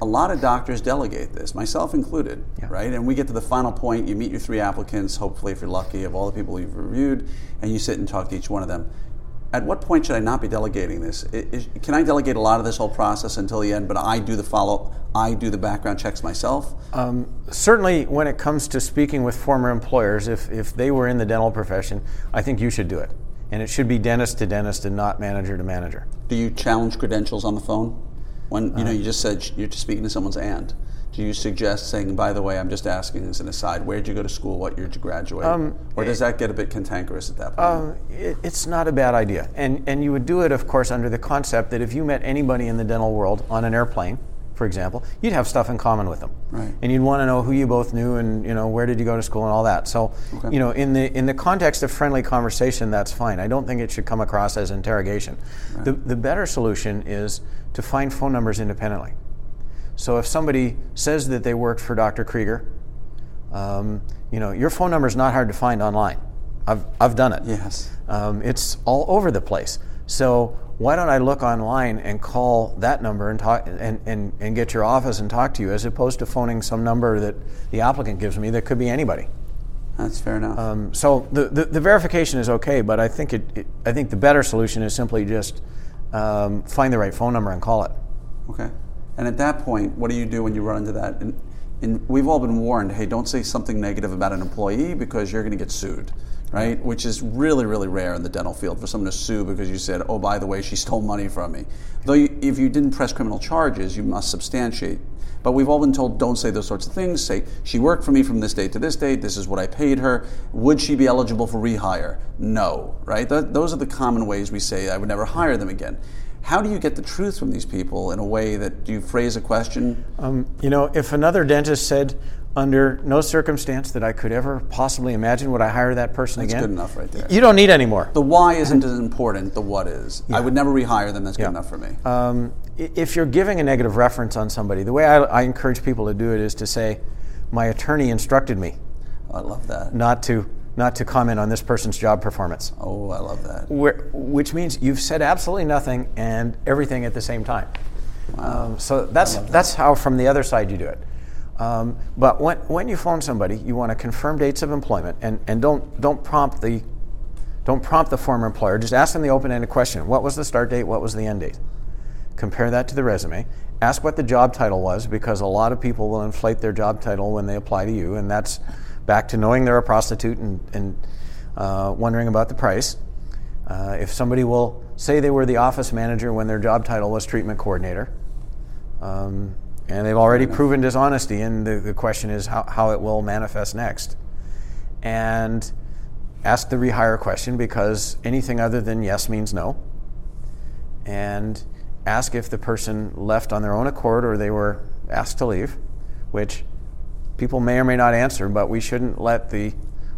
A lot of doctors delegate this, myself included, Yeah. right? And we get to the final point. You meet your three applicants, hopefully, if you're lucky, of all the people you've reviewed, and you sit and talk to each one of them. At what point should I not be delegating this? Is- can I delegate a lot of this whole process until the end, but I do the follow, up I do the background checks myself? Um, certainly, when it comes to speaking with former employers, if, if they were in the dental profession, I think you should do it. And it should be dentist to dentist and not manager to manager. Do you challenge credentials on the phone? When you know uh, you just said you're just speaking to someone's aunt. Do you suggest saying, by the way, I'm just asking as an aside, where'd you go to school? What year did you graduate? or does that get a bit cantankerous at that point? Um, it, it's not a bad idea. And, and you would do it, of course, under the concept that if you met anybody in the dental world on an airplane, for example, you'd have stuff in common with them. Right. And you'd want to know who you both knew and, you know, where did you go to school and all that. So, Okay. you know, in the, in the context of friendly conversation, that's fine. I don't think it should come across as interrogation. The, the better solution is to find phone numbers independently. So if somebody says that they worked for Dr. Krieger, um, you know, your phone number is not hard to find online. I've, I've done it. yes. Um, it's all over the place. So why don't I look online and call that number and talk and, and, and get your office and talk to you as opposed to phoning some number that the applicant gives me that could be anybody. That's fair enough. Um, so the, the, the verification is okay, but I think it, it I think the better solution is simply just um, find the right phone number and call it. okay. And at that point, what do you do when you run into that? And, and we've all been warned, hey, don't say something negative about an employee because you're going to get sued, right? Which is really, really rare in the dental field for someone to sue because you said, oh, by the way, she stole money from me. Though you, if you didn't press criminal charges, you must substantiate. But we've all been told don't say those sorts of things. Say, she worked for me from this date to this date. This is what I paid her. Would she be eligible for rehire? No, right? Th- those are the common ways we say I would never hire them again. How do you get the truth from these people in a way that do you phrase a question? Um, you know, if another dentist said, under no circumstance that I could ever possibly imagine would I hire that person That's again, good enough right there. you don't need any more. The why isn't as important, the what is. I would never rehire them, that's good Yeah. enough for me. um, if you're giving a negative reference on somebody, the way I, I encourage people to do it is to say, "My attorney instructed me I love that. not to not to comment on this person's job performance," Oh, I love that. Where, which means you've said absolutely nothing and everything at the same time. Um, so that's that's how from the other side you do it. Um, but when, when you phone somebody, you want to confirm dates of employment and, and don't don't prompt the don't prompt the former employer. Just ask them the open-ended question: What was the start date? What was the end date? Compare that to the resume. Ask what the job title was because a lot of people will inflate their job title when they apply to you, and that's back to knowing they're a prostitute and, and uh, wondering about the price. Uh, if somebody will say they were the office manager when their job title was treatment coordinator, um, and they've already proven dishonesty, and the, the question is how, how it will manifest next. And ask the rehire question because anything other than yes means no. And ask if the person left on their own accord or they were asked to leave, which people may or may not answer, but we shouldn't let the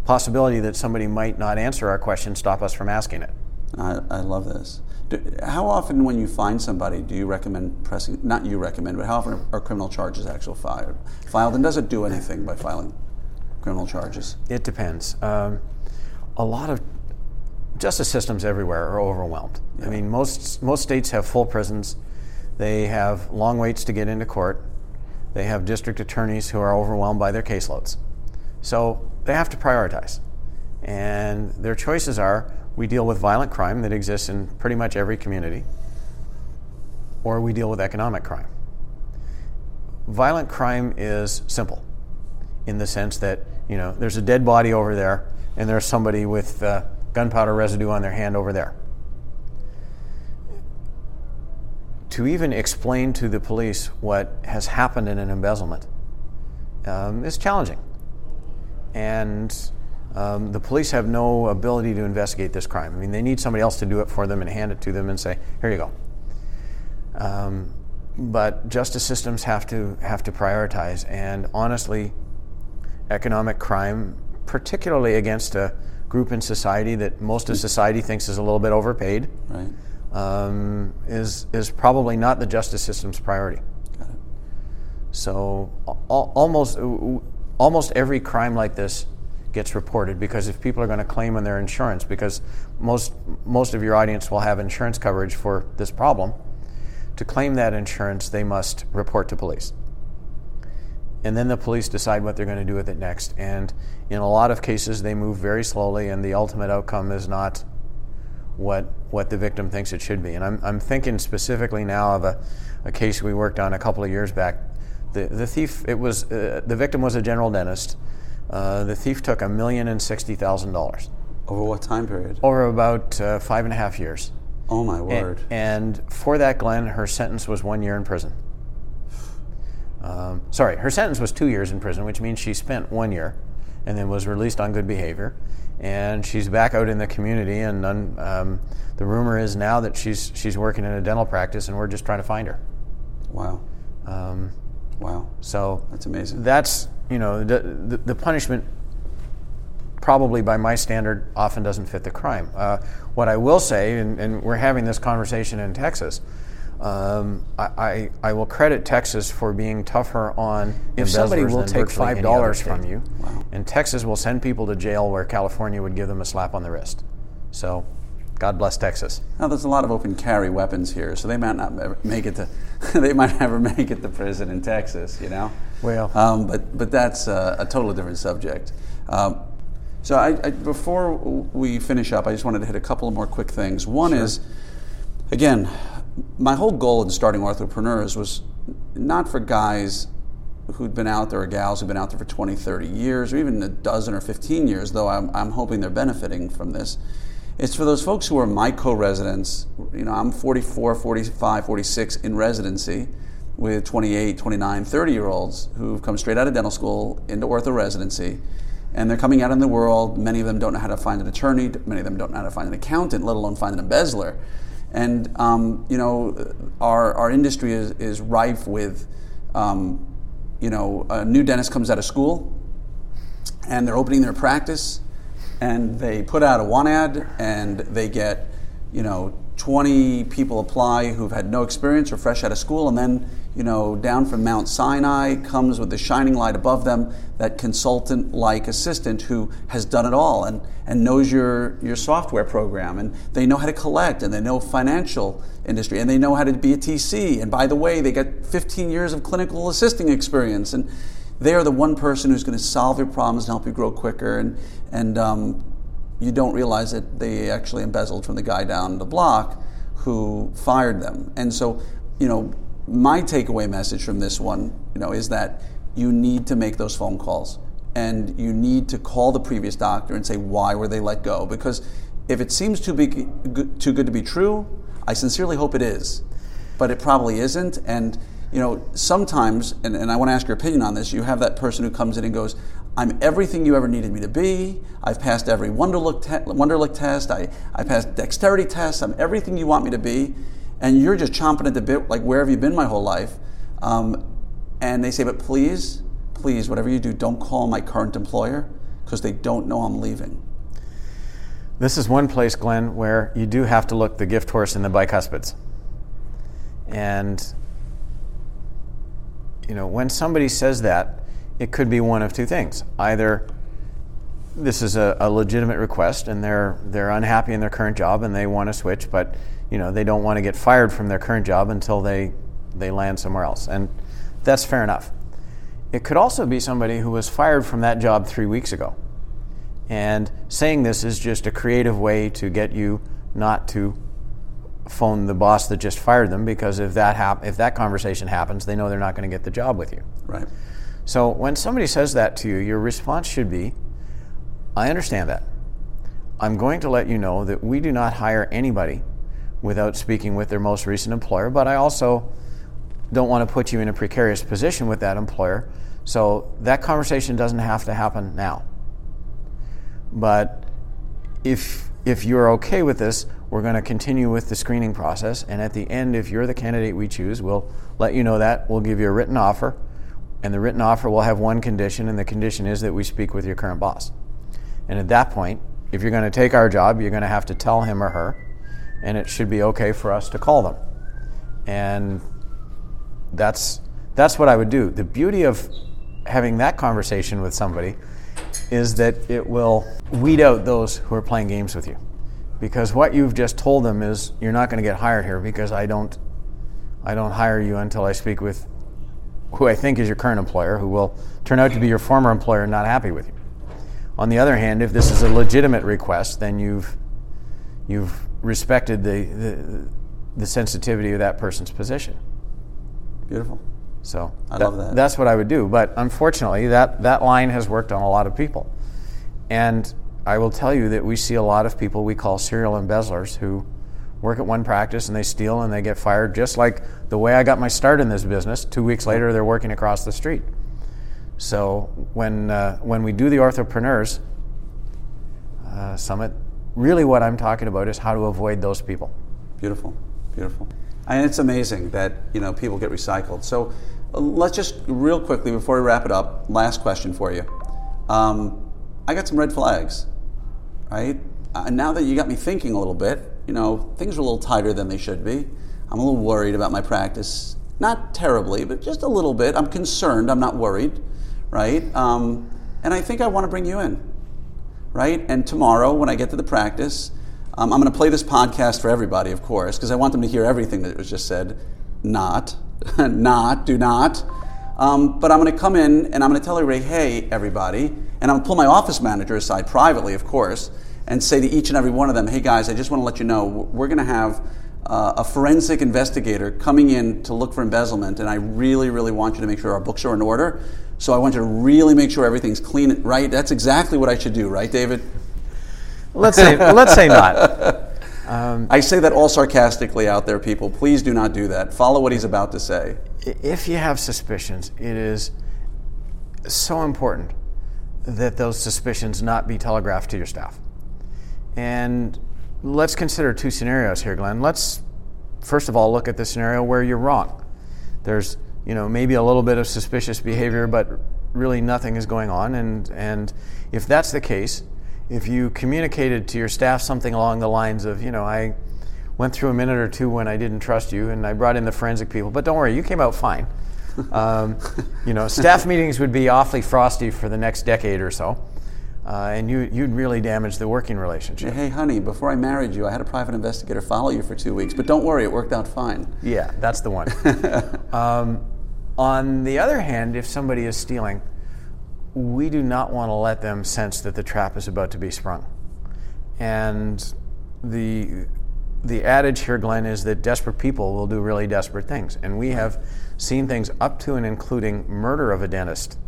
possibility that somebody might not answer our question stop us from asking it. I, I love this. Do, how often, when you find somebody, do you recommend pressing? Not you recommend, but how often are criminal charges actually filed? Filed, and does it do anything by filing criminal charges? It depends. Um, a lot of justice systems everywhere are overwhelmed. I mean, most most states have full prisons. They have long waits to get into court. They have district attorneys who are overwhelmed by their caseloads. So they have to prioritize. And their choices are we deal with violent crime that exists in pretty much every community, or we deal with economic crime. Violent crime is simple in the sense that, you know, there's a dead body over there and there's somebody with uh, gunpowder residue on their hand over there. To even explain to the police what has happened in an embezzlement um, is challenging. And um, the police have no ability to investigate this crime. I mean, they need somebody else to do it for them and hand it to them and say, "Here you go." Um, but justice systems have to have to prioritize, and honestly, economic crime, particularly against a group in society that most of society thinks is a little bit overpaid, Right. Um, is is probably not the justice system's priority. So al- almost almost every crime like this gets reported because if people are going to claim on their insurance, because most most of your audience will have insurance coverage for this problem, to claim that insurance they must report to police. And then the police decide what they're going to do with it next. And in a lot of cases, they move very slowly, and the ultimate outcome is not what what the victim thinks it should be. And I'm, I'm thinking specifically now of a, a case we worked on a couple of years back. The, the thief, it was uh, the victim was a general dentist. Uh, the thief took a million and sixty thousand dollars Over what time period? over about uh, five and a half years. Oh my word. And, for that, Glenn, her sentence was one year in prison. Um, sorry, her sentence was two years in prison, which means she spent one year and then was released on good behavior. And she's back out in the community, and um, um, the rumor is now that she's she's working in a dental practice, and we're just trying to find her. wow. Um, Wow. so That's amazing. that's you know the, the, the punishment probably by my standard often doesn't fit the crime uh, what i will say and, and we're having this conversation in texas um, I, I, I will credit Texas for being tougher on if somebody will take five dollars from you, and Texas will send people to jail where California would give them a slap on the wrist. So, God bless Texas. Now, there's a lot of open carry weapons here, so they might not make it to. they might never make it to prison in Texas, you know. Well. um, but but that's a, a totally different subject. Um, so, I, I, before we finish up, I just wanted to hit a couple of more quick things. One is, again, my whole goal in starting Orthopreneurs was not for guys who'd been out there or gals who've been out there for 20, 30 years, or even a dozen or 15 years, though I'm, I'm hoping they're benefiting from this. It's for those folks who are my co residents. You know, I'm 44, 45, 46 in residency with 28, 29, 30 year olds who've come straight out of dental school into ortho residency. And they're coming out in the world. Many of them don't know how to find an attorney. Many of them don't know how to find an accountant, let alone find an embezzler. And, um, you know, our, our industry is, is rife with, um, you know, a new dentist comes out of school and they're opening their practice and they put out a one ad and they get you know 20 people apply who've had no experience or fresh out of school and then you know down from mount sinai comes with the shining light above them that consultant like assistant who has done it all and, and knows your, your software program. And they know how to collect and they know financial industry and they know how to be a tc and by the way they got 15 years of clinical assisting experience. And they are the one person who's going to solve your problems and help you grow quicker. And and um, you don't realize that they actually embezzled from the guy down the block who fired them. And so you know my takeaway message from this one you know is that you need to make those phone calls and you need to call the previous doctor and say why were they let go because if it seems too big too good to be true i sincerely hope it is but it probably isn't. And you know, sometimes, and, and I want to ask your opinion on this. You have that person who comes in and goes, "I'm everything you ever needed me to be. I've passed every Wonderlic, te- Wonderlic test. I, I passed dexterity tests. I'm everything you want me to be." And you're just chomping at the bit, like, "Where have you been my whole life?" Um, and they say, "But please, please, whatever you do, don't call my current employer because they don't know I'm leaving." This is one place, Glenn, where you do have to look the gift horse in the bicuspids. And, you know, when somebody says that, it could be one of two things. Either this is a, a, legitimate request and they're they're unhappy in their current job and they want to switch, but you know they don't want to get fired from their current job until they they land somewhere else, and that's fair enough. It could also be somebody who was fired from that job three weeks ago, and saying this is just a creative way to get you not to phone the boss that just fired them because if that hap- if that conversation happens, they know they're not going to get the job with you. Right. So when somebody says that to you, your response should be, I understand that. I'm going to let you know that we do not hire anybody without speaking with their most recent employer, but I also don't want to put you in a precarious position with that employer. So that conversation doesn't have to happen now. But if if you're okay with this, we're going to continue with the screening process. And at the end, if you're the candidate we choose, we'll let you know that. We'll give you a written offer. And the written offer will have one condition, and the condition is that we speak with your current boss. And at that point, if you're going to take our job, you're going to have to tell him or her, and it should be okay for us to call them. And that's, that's what I would do. The beauty of having that conversation with somebody is that it will weed out those who are playing games with you. Because what you've just told them is you're not going to get hired here because I don't I don't hire you until I speak with who I think is your current employer, who will turn out to be your former employer and not happy with you. On the other hand, if this is a legitimate request, then you've you've respected the, the, the sensitivity of that person's position. Beautiful. So I that, love that. That's what I would do. But unfortunately, that, that line has worked on a lot of people. And I will tell you that we see a lot of people we call serial embezzlers who work at one practice and they steal and they get fired, just like the way I got my start in this business. Two weeks later, they're working across the street. So when, uh, when we do the Orthopreneurs uh, Summit, really what I'm talking about is how to avoid those people. Beautiful, beautiful. And it's amazing that you know people get recycled. So uh, let's just real quickly before we wrap it up, last question for you. Um, I got some red flags, right? Uh, now that you got me thinking a little bit, you know things are a little tighter than they should be. I'm a little worried about my practice. Not terribly, but just a little bit. I'm concerned. I'm not worried, right? Um, and I think I want to bring you in, right? And tomorrow, when I get to the practice, um, I'm going to play this podcast for everybody, of course, because I want them to hear everything that was just said. Not, not, do not. Um, but I'm going to come in and I'm going to tell everybody, hey, everybody, and I'm going to pull my office manager aside privately, of course, and say to each and every one of them, hey, guys, I just want to let you know we're going to have uh, a forensic investigator coming in to look for embezzlement, and I really, really want you to make sure our books are in order. So I want to really make sure everything's clean, right? That's exactly what I should do, right, David? Let's say, let's say not. Um, I say that all sarcastically out there, people. Please do not do that. Follow what he's about to say. If you have suspicions, it is so important that those suspicions not be telegraphed to your staff. And let's consider two scenarios here, Glenn. Let's first of all look at the scenario where you're wrong. There's, you know, maybe a little bit of suspicious behavior, but really nothing is going on. And, and if that's the case, if you communicated to your staff something along the lines of, you know, I went through a minute or two when I didn't trust you and I brought in the forensic people, but don't worry, you came out fine. Um, you know, staff meetings would be awfully frosty for the next decade or so. Uh, and you, you'd really damage the working relationship. Hey, honey, before I married you, I had a private investigator follow you for two weeks, but don't worry, it worked out fine. Yeah, that's the one. um, on the other hand, if somebody is stealing, we do not want to let them sense that the trap is about to be sprung. And the the adage here, Glenn, is that desperate people will do really desperate things. And we have seen things up to and including murder of a dentist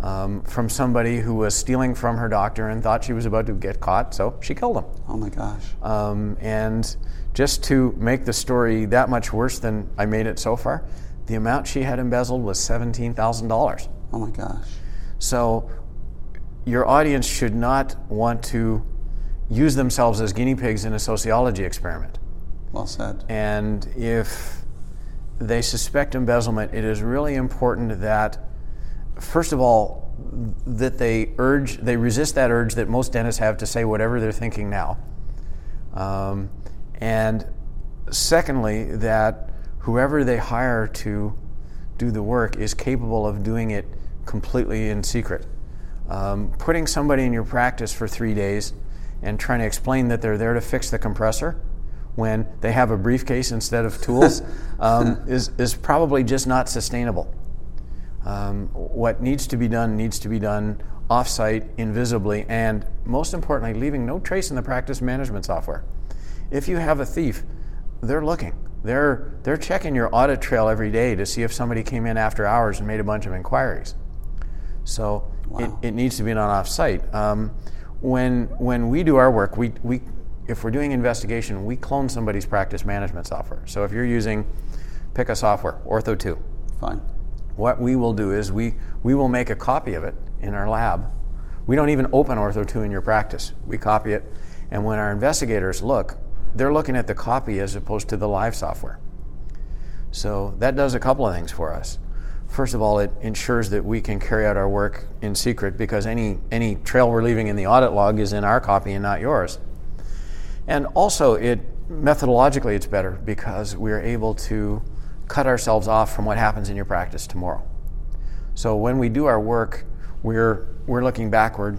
um, from somebody who was stealing from her doctor and thought she was about to get caught, so she killed him. Oh my gosh. Um, and just to make the story that much worse than I made it so far, the amount she had embezzled was $17,000. Oh my gosh. So your audience should not want to use themselves as guinea pigs in a sociology experiment. Well said. And if they suspect embezzlement, it is really important that, first of all, that they urge, they resist that urge that most dentists have to say whatever they're thinking now. Um, and secondly, that whoever they hire to do the work is capable of doing it completely in secret. Um, putting somebody in your practice for three days and trying to explain that they're there to fix the compressor when they have a briefcase instead of tools um, is, is probably just not sustainable. Um, what needs to be done needs to be done offsite, invisibly, and most importantly, leaving no trace in the practice management software. If you have a thief, they're looking. They're, they're checking your audit trail every day to see if somebody came in after hours and made a bunch of inquiries. So wow. it, it, needs to be done offsite. Um, when, when we do our work, we, we, if we're doing investigation, we clone somebody's practice management software. So if you're using, pick a software, Ortho 2. Fine. What we will do is we, we will make a copy of it in our lab. We don't even open Ortho 2 in your practice. We copy it, and when our investigators look, they're looking at the copy as opposed to the live software. So that does a couple of things for us. First of all, it ensures that we can carry out our work in secret because any, any trail we're leaving in the audit log is in our copy and not yours. And also, it methodologically it's better because we're able to cut ourselves off from what happens in your practice tomorrow. So when we do our work, we're we're looking backward,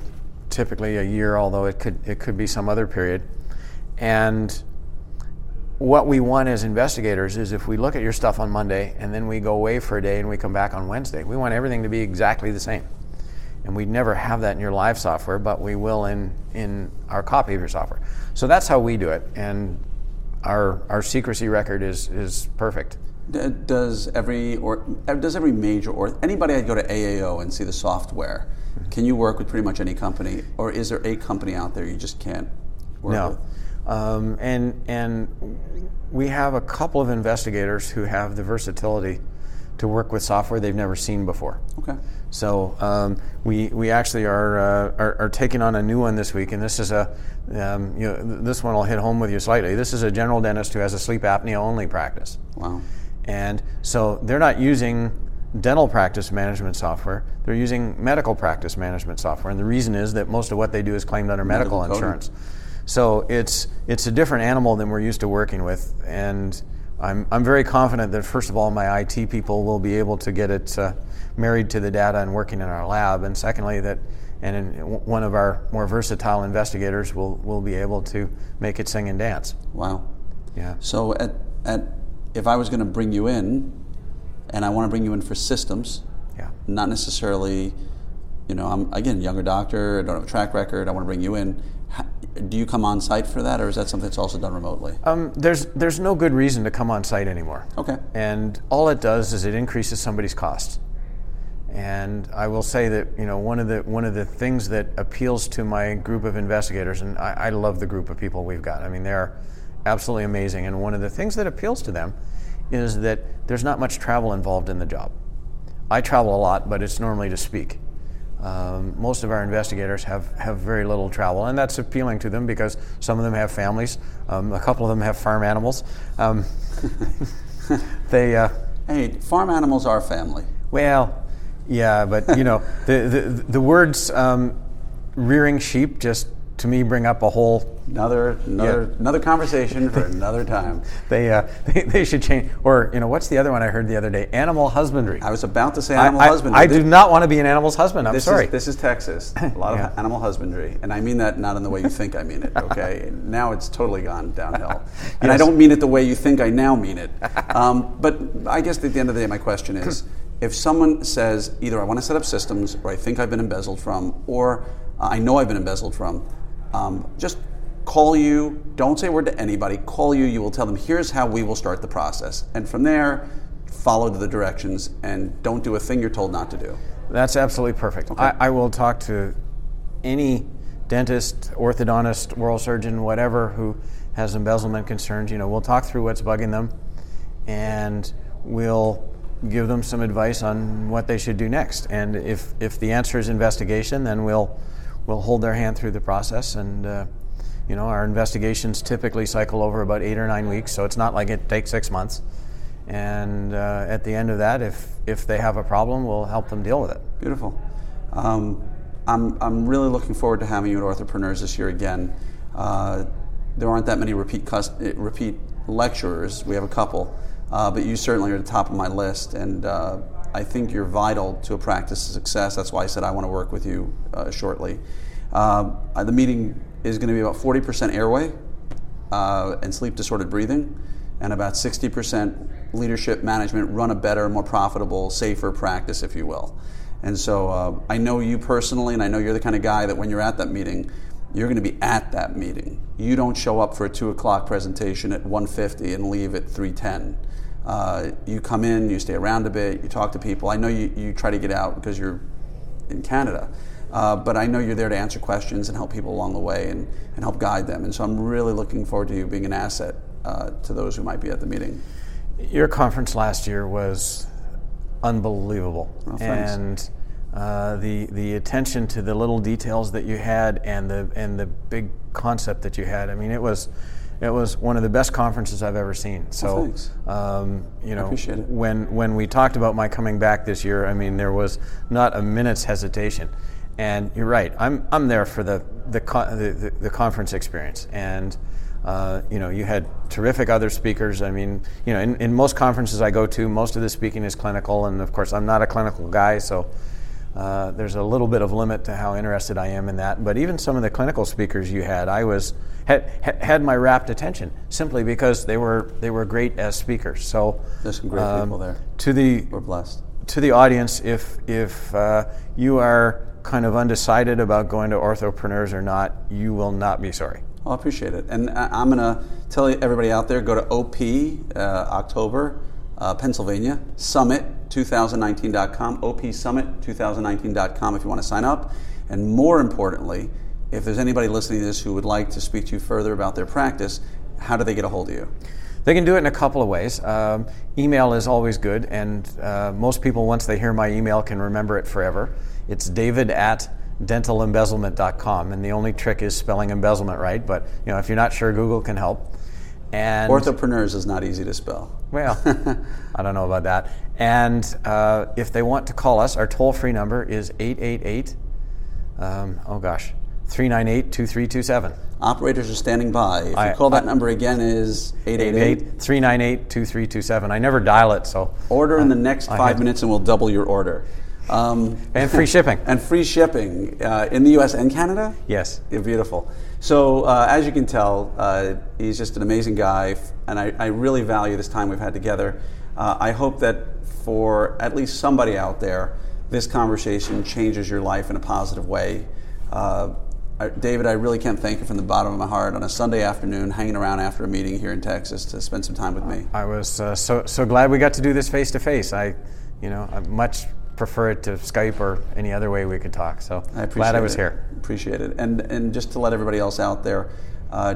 typically a year, although it could it could be some other period. And what we want as investigators is if we look at your stuff on Monday and then we go away for a day and we come back on Wednesday, we want everything to be exactly the same. And we'd never have that in your live software, but we will in in our copy of your software. So that's how we do it, and our our secrecy record is is perfect. Does every or does every major or anybody I go to AAO and see the software? Mm-hmm. Can you work with pretty much any company, or is there a company out there you just can't work no. with? Um, and and we have a couple of investigators who have the versatility to work with software they've never seen before. Okay. So um, we we actually are, uh, are, are taking on a new one this week, and this is a um, you know this one will hit home with you slightly. This is a general dentist who has a sleep apnea only practice. Wow. And so they're not using dental practice management software, they're using medical practice management software. And the reason is that most of what they do is claimed under medical, medical insurance. So it's, it's a different animal than we're used to working with. And I'm, I'm very confident that, first of all, my IT people will be able to get it uh, married to the data and working in our lab. And secondly, that and in, one of our more versatile investigators will, will be able to make it sing and dance. Wow. Yeah. So at, at if I was going to bring you in, and I want to bring you in for systems, yeah. not necessarily, you know, I'm again a younger doctor, I don't have a track record. I want to bring you in. Do you come on site for that, or is that something that's also done remotely? Um, there's there's no good reason to come on site anymore. Okay. And all it does is it increases somebody's costs. And I will say that you know one of the one of the things that appeals to my group of investigators, and I, I love the group of people we've got. I mean, they're absolutely amazing. And one of the things that appeals to them is that there's not much travel involved in the job. I travel a lot, but it's normally to speak. Um, most of our investigators have, have very little travel, and that's appealing to them because some of them have families. Um, a couple of them have farm animals. Um, they uh, hey, farm animals are family. Well, yeah, but you know the the, the words um, rearing sheep just to me bring up a whole another another yeah. another conversation for another time. They, uh, they, they should change. Or you know, what's the other one I heard the other day? Animal husbandry. I was about to say animal I, husbandry. I, I do not want to be an animal's husband. I'm this sorry. Is, this is Texas. A lot yeah. of animal husbandry, and I mean that not in the way you think I mean it. Okay, now it's totally gone downhill, and yes. I don't mean it the way you think I now mean it. Um, but I guess at the end of the day, my question is. If someone says either I want to set up systems, or I think I've been embezzled from, or I know I've been embezzled from, um, just call you. Don't say a word to anybody. Call you. You will tell them, here's how we will start the process. And from there, follow the directions and don't do a thing you're told not to do. That's absolutely perfect. Okay. I, I will talk to any dentist, orthodontist, oral surgeon, whatever, who has embezzlement concerns. You know, we'll talk through what's bugging them and we'll give them some advice on what they should do next. And if, if the answer is investigation, then we'll will hold their hand through the process. And, uh, you know, our investigations typically cycle over about eight or nine weeks, so it's not like it takes six months. And uh, at the end of that, if, if they have a problem, we'll help them deal with it. Beautiful. Um, I'm, I'm really looking forward to having you at Orthopreneurs this year again. Uh, there aren't that many repeat, repeat lecturers. We have a couple, uh, but you certainly are at the top of my list. And uh, I think you're vital to a practice success. That's why I said I want to work with you uh, shortly. Uh, the meeting is going to be about 40% airway uh, and sleep disordered breathing, and about 60% leadership management, run a better, more profitable, safer practice, if you will. And so uh, I know you personally, and I know you're the kind of guy that when you're at that meeting, you're going to be at that meeting. You don't show up for a two o'clock presentation at 1:50 and leave at 3:10. Uh, you come in, you stay around a bit, you talk to people. I know you, you try to get out because you're in Canada, uh, but I know you're there to answer questions and help people along the way and, and help guide them. And so I'm really looking forward to you being an asset uh, to those who might be at the meeting. Your conference last year was unbelievable. Oh, and uh, the the attention to the little details that you had and the and the big concept that you had. I mean, it was it was one of the best conferences I've ever seen. So, um, you know, when when we talked about my coming back this year, I mean, there was not a minute's hesitation. And you're right. I'm I'm there for the the the, the conference experience and. Uh, you know, you had terrific other speakers. I mean, you know, in, in most conferences I go to, most of the speaking is clinical, and of course, I'm not a clinical guy, so uh, there's a little bit of limit to how interested I am in that. But even some of the clinical speakers you had, I was had had my rapt attention simply because they were they were great as speakers. So there's some great um, people there. To the we're blessed. To the audience, if if uh, you are kind of undecided about going to orthopreneurs or not, you will not be sorry. Well, I appreciate it, and I'm going to tell everybody out there: go to OP uh, October uh, Pennsylvania, summit2019.com, opsummit2019.com if you want to sign up. And more importantly, if there's anybody listening to this who would like to speak to you further about their practice, how do they get a hold of you? They can do it in a couple of ways. Um, email is always good, and uh, most people, once they hear my email, can remember it forever. It's david at dentalembezzlement.com, and the only trick is spelling embezzlement right. But you know, if you're not sure, Google can help. And orthopreneurs is not easy to spell. Well, I don't know about that. And uh, if they want to call us, our toll free number is 888, um, oh gosh, 398 2327. Operators are standing by. If I, you call that I, number again is 888 398 2327. I never dial it, so. Order in the next five minutes and we'll double your order. Um, and free shipping. and free shipping uh, in the US and Canada? Yes. Beautiful. So, uh, as you can tell, uh, he's just an amazing guy, and I, I, really value this time we've had together. Uh, I hope that for at least somebody out there, this conversation changes your life in a positive way. Uh, David, I really can't thank you from the bottom of my heart on a Sunday afternoon, hanging around after a meeting here in Texas to spend some time with me. I was uh, so so glad we got to do this face to face. I, you know, I'm much prefer it to Skype or any other way we could talk. So I glad I was it. here. Appreciate it. And and just to let everybody else out there, uh,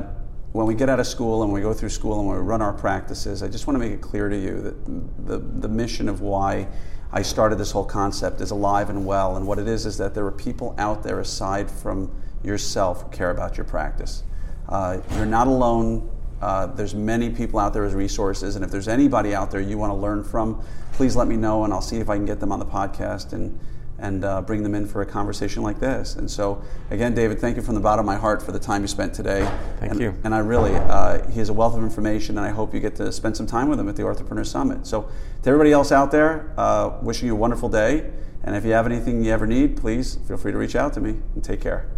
when we get out of school and we go through school and we run our practices, I just want to make it clear to you that the the mission of why I started this whole concept is alive and well. And what it is is that there are people out there aside from yourself who care about your practice. Uh, you're not alone. Uh, there's many people out there as resources, and if there's anybody out there you want to learn from, please let me know, and I'll see if I can get them on the podcast and and uh, bring them in for a conversation like this. And so, again, David, thank you from the bottom of my heart for the time you spent today. Thank and, you. And I really, uh, he has a wealth of information, and I hope you get to spend some time with him at the Orthopreneur Summit. So, to everybody else out there, uh, wishing you a wonderful day. And if you have anything you ever need, please feel free to reach out to me and take care.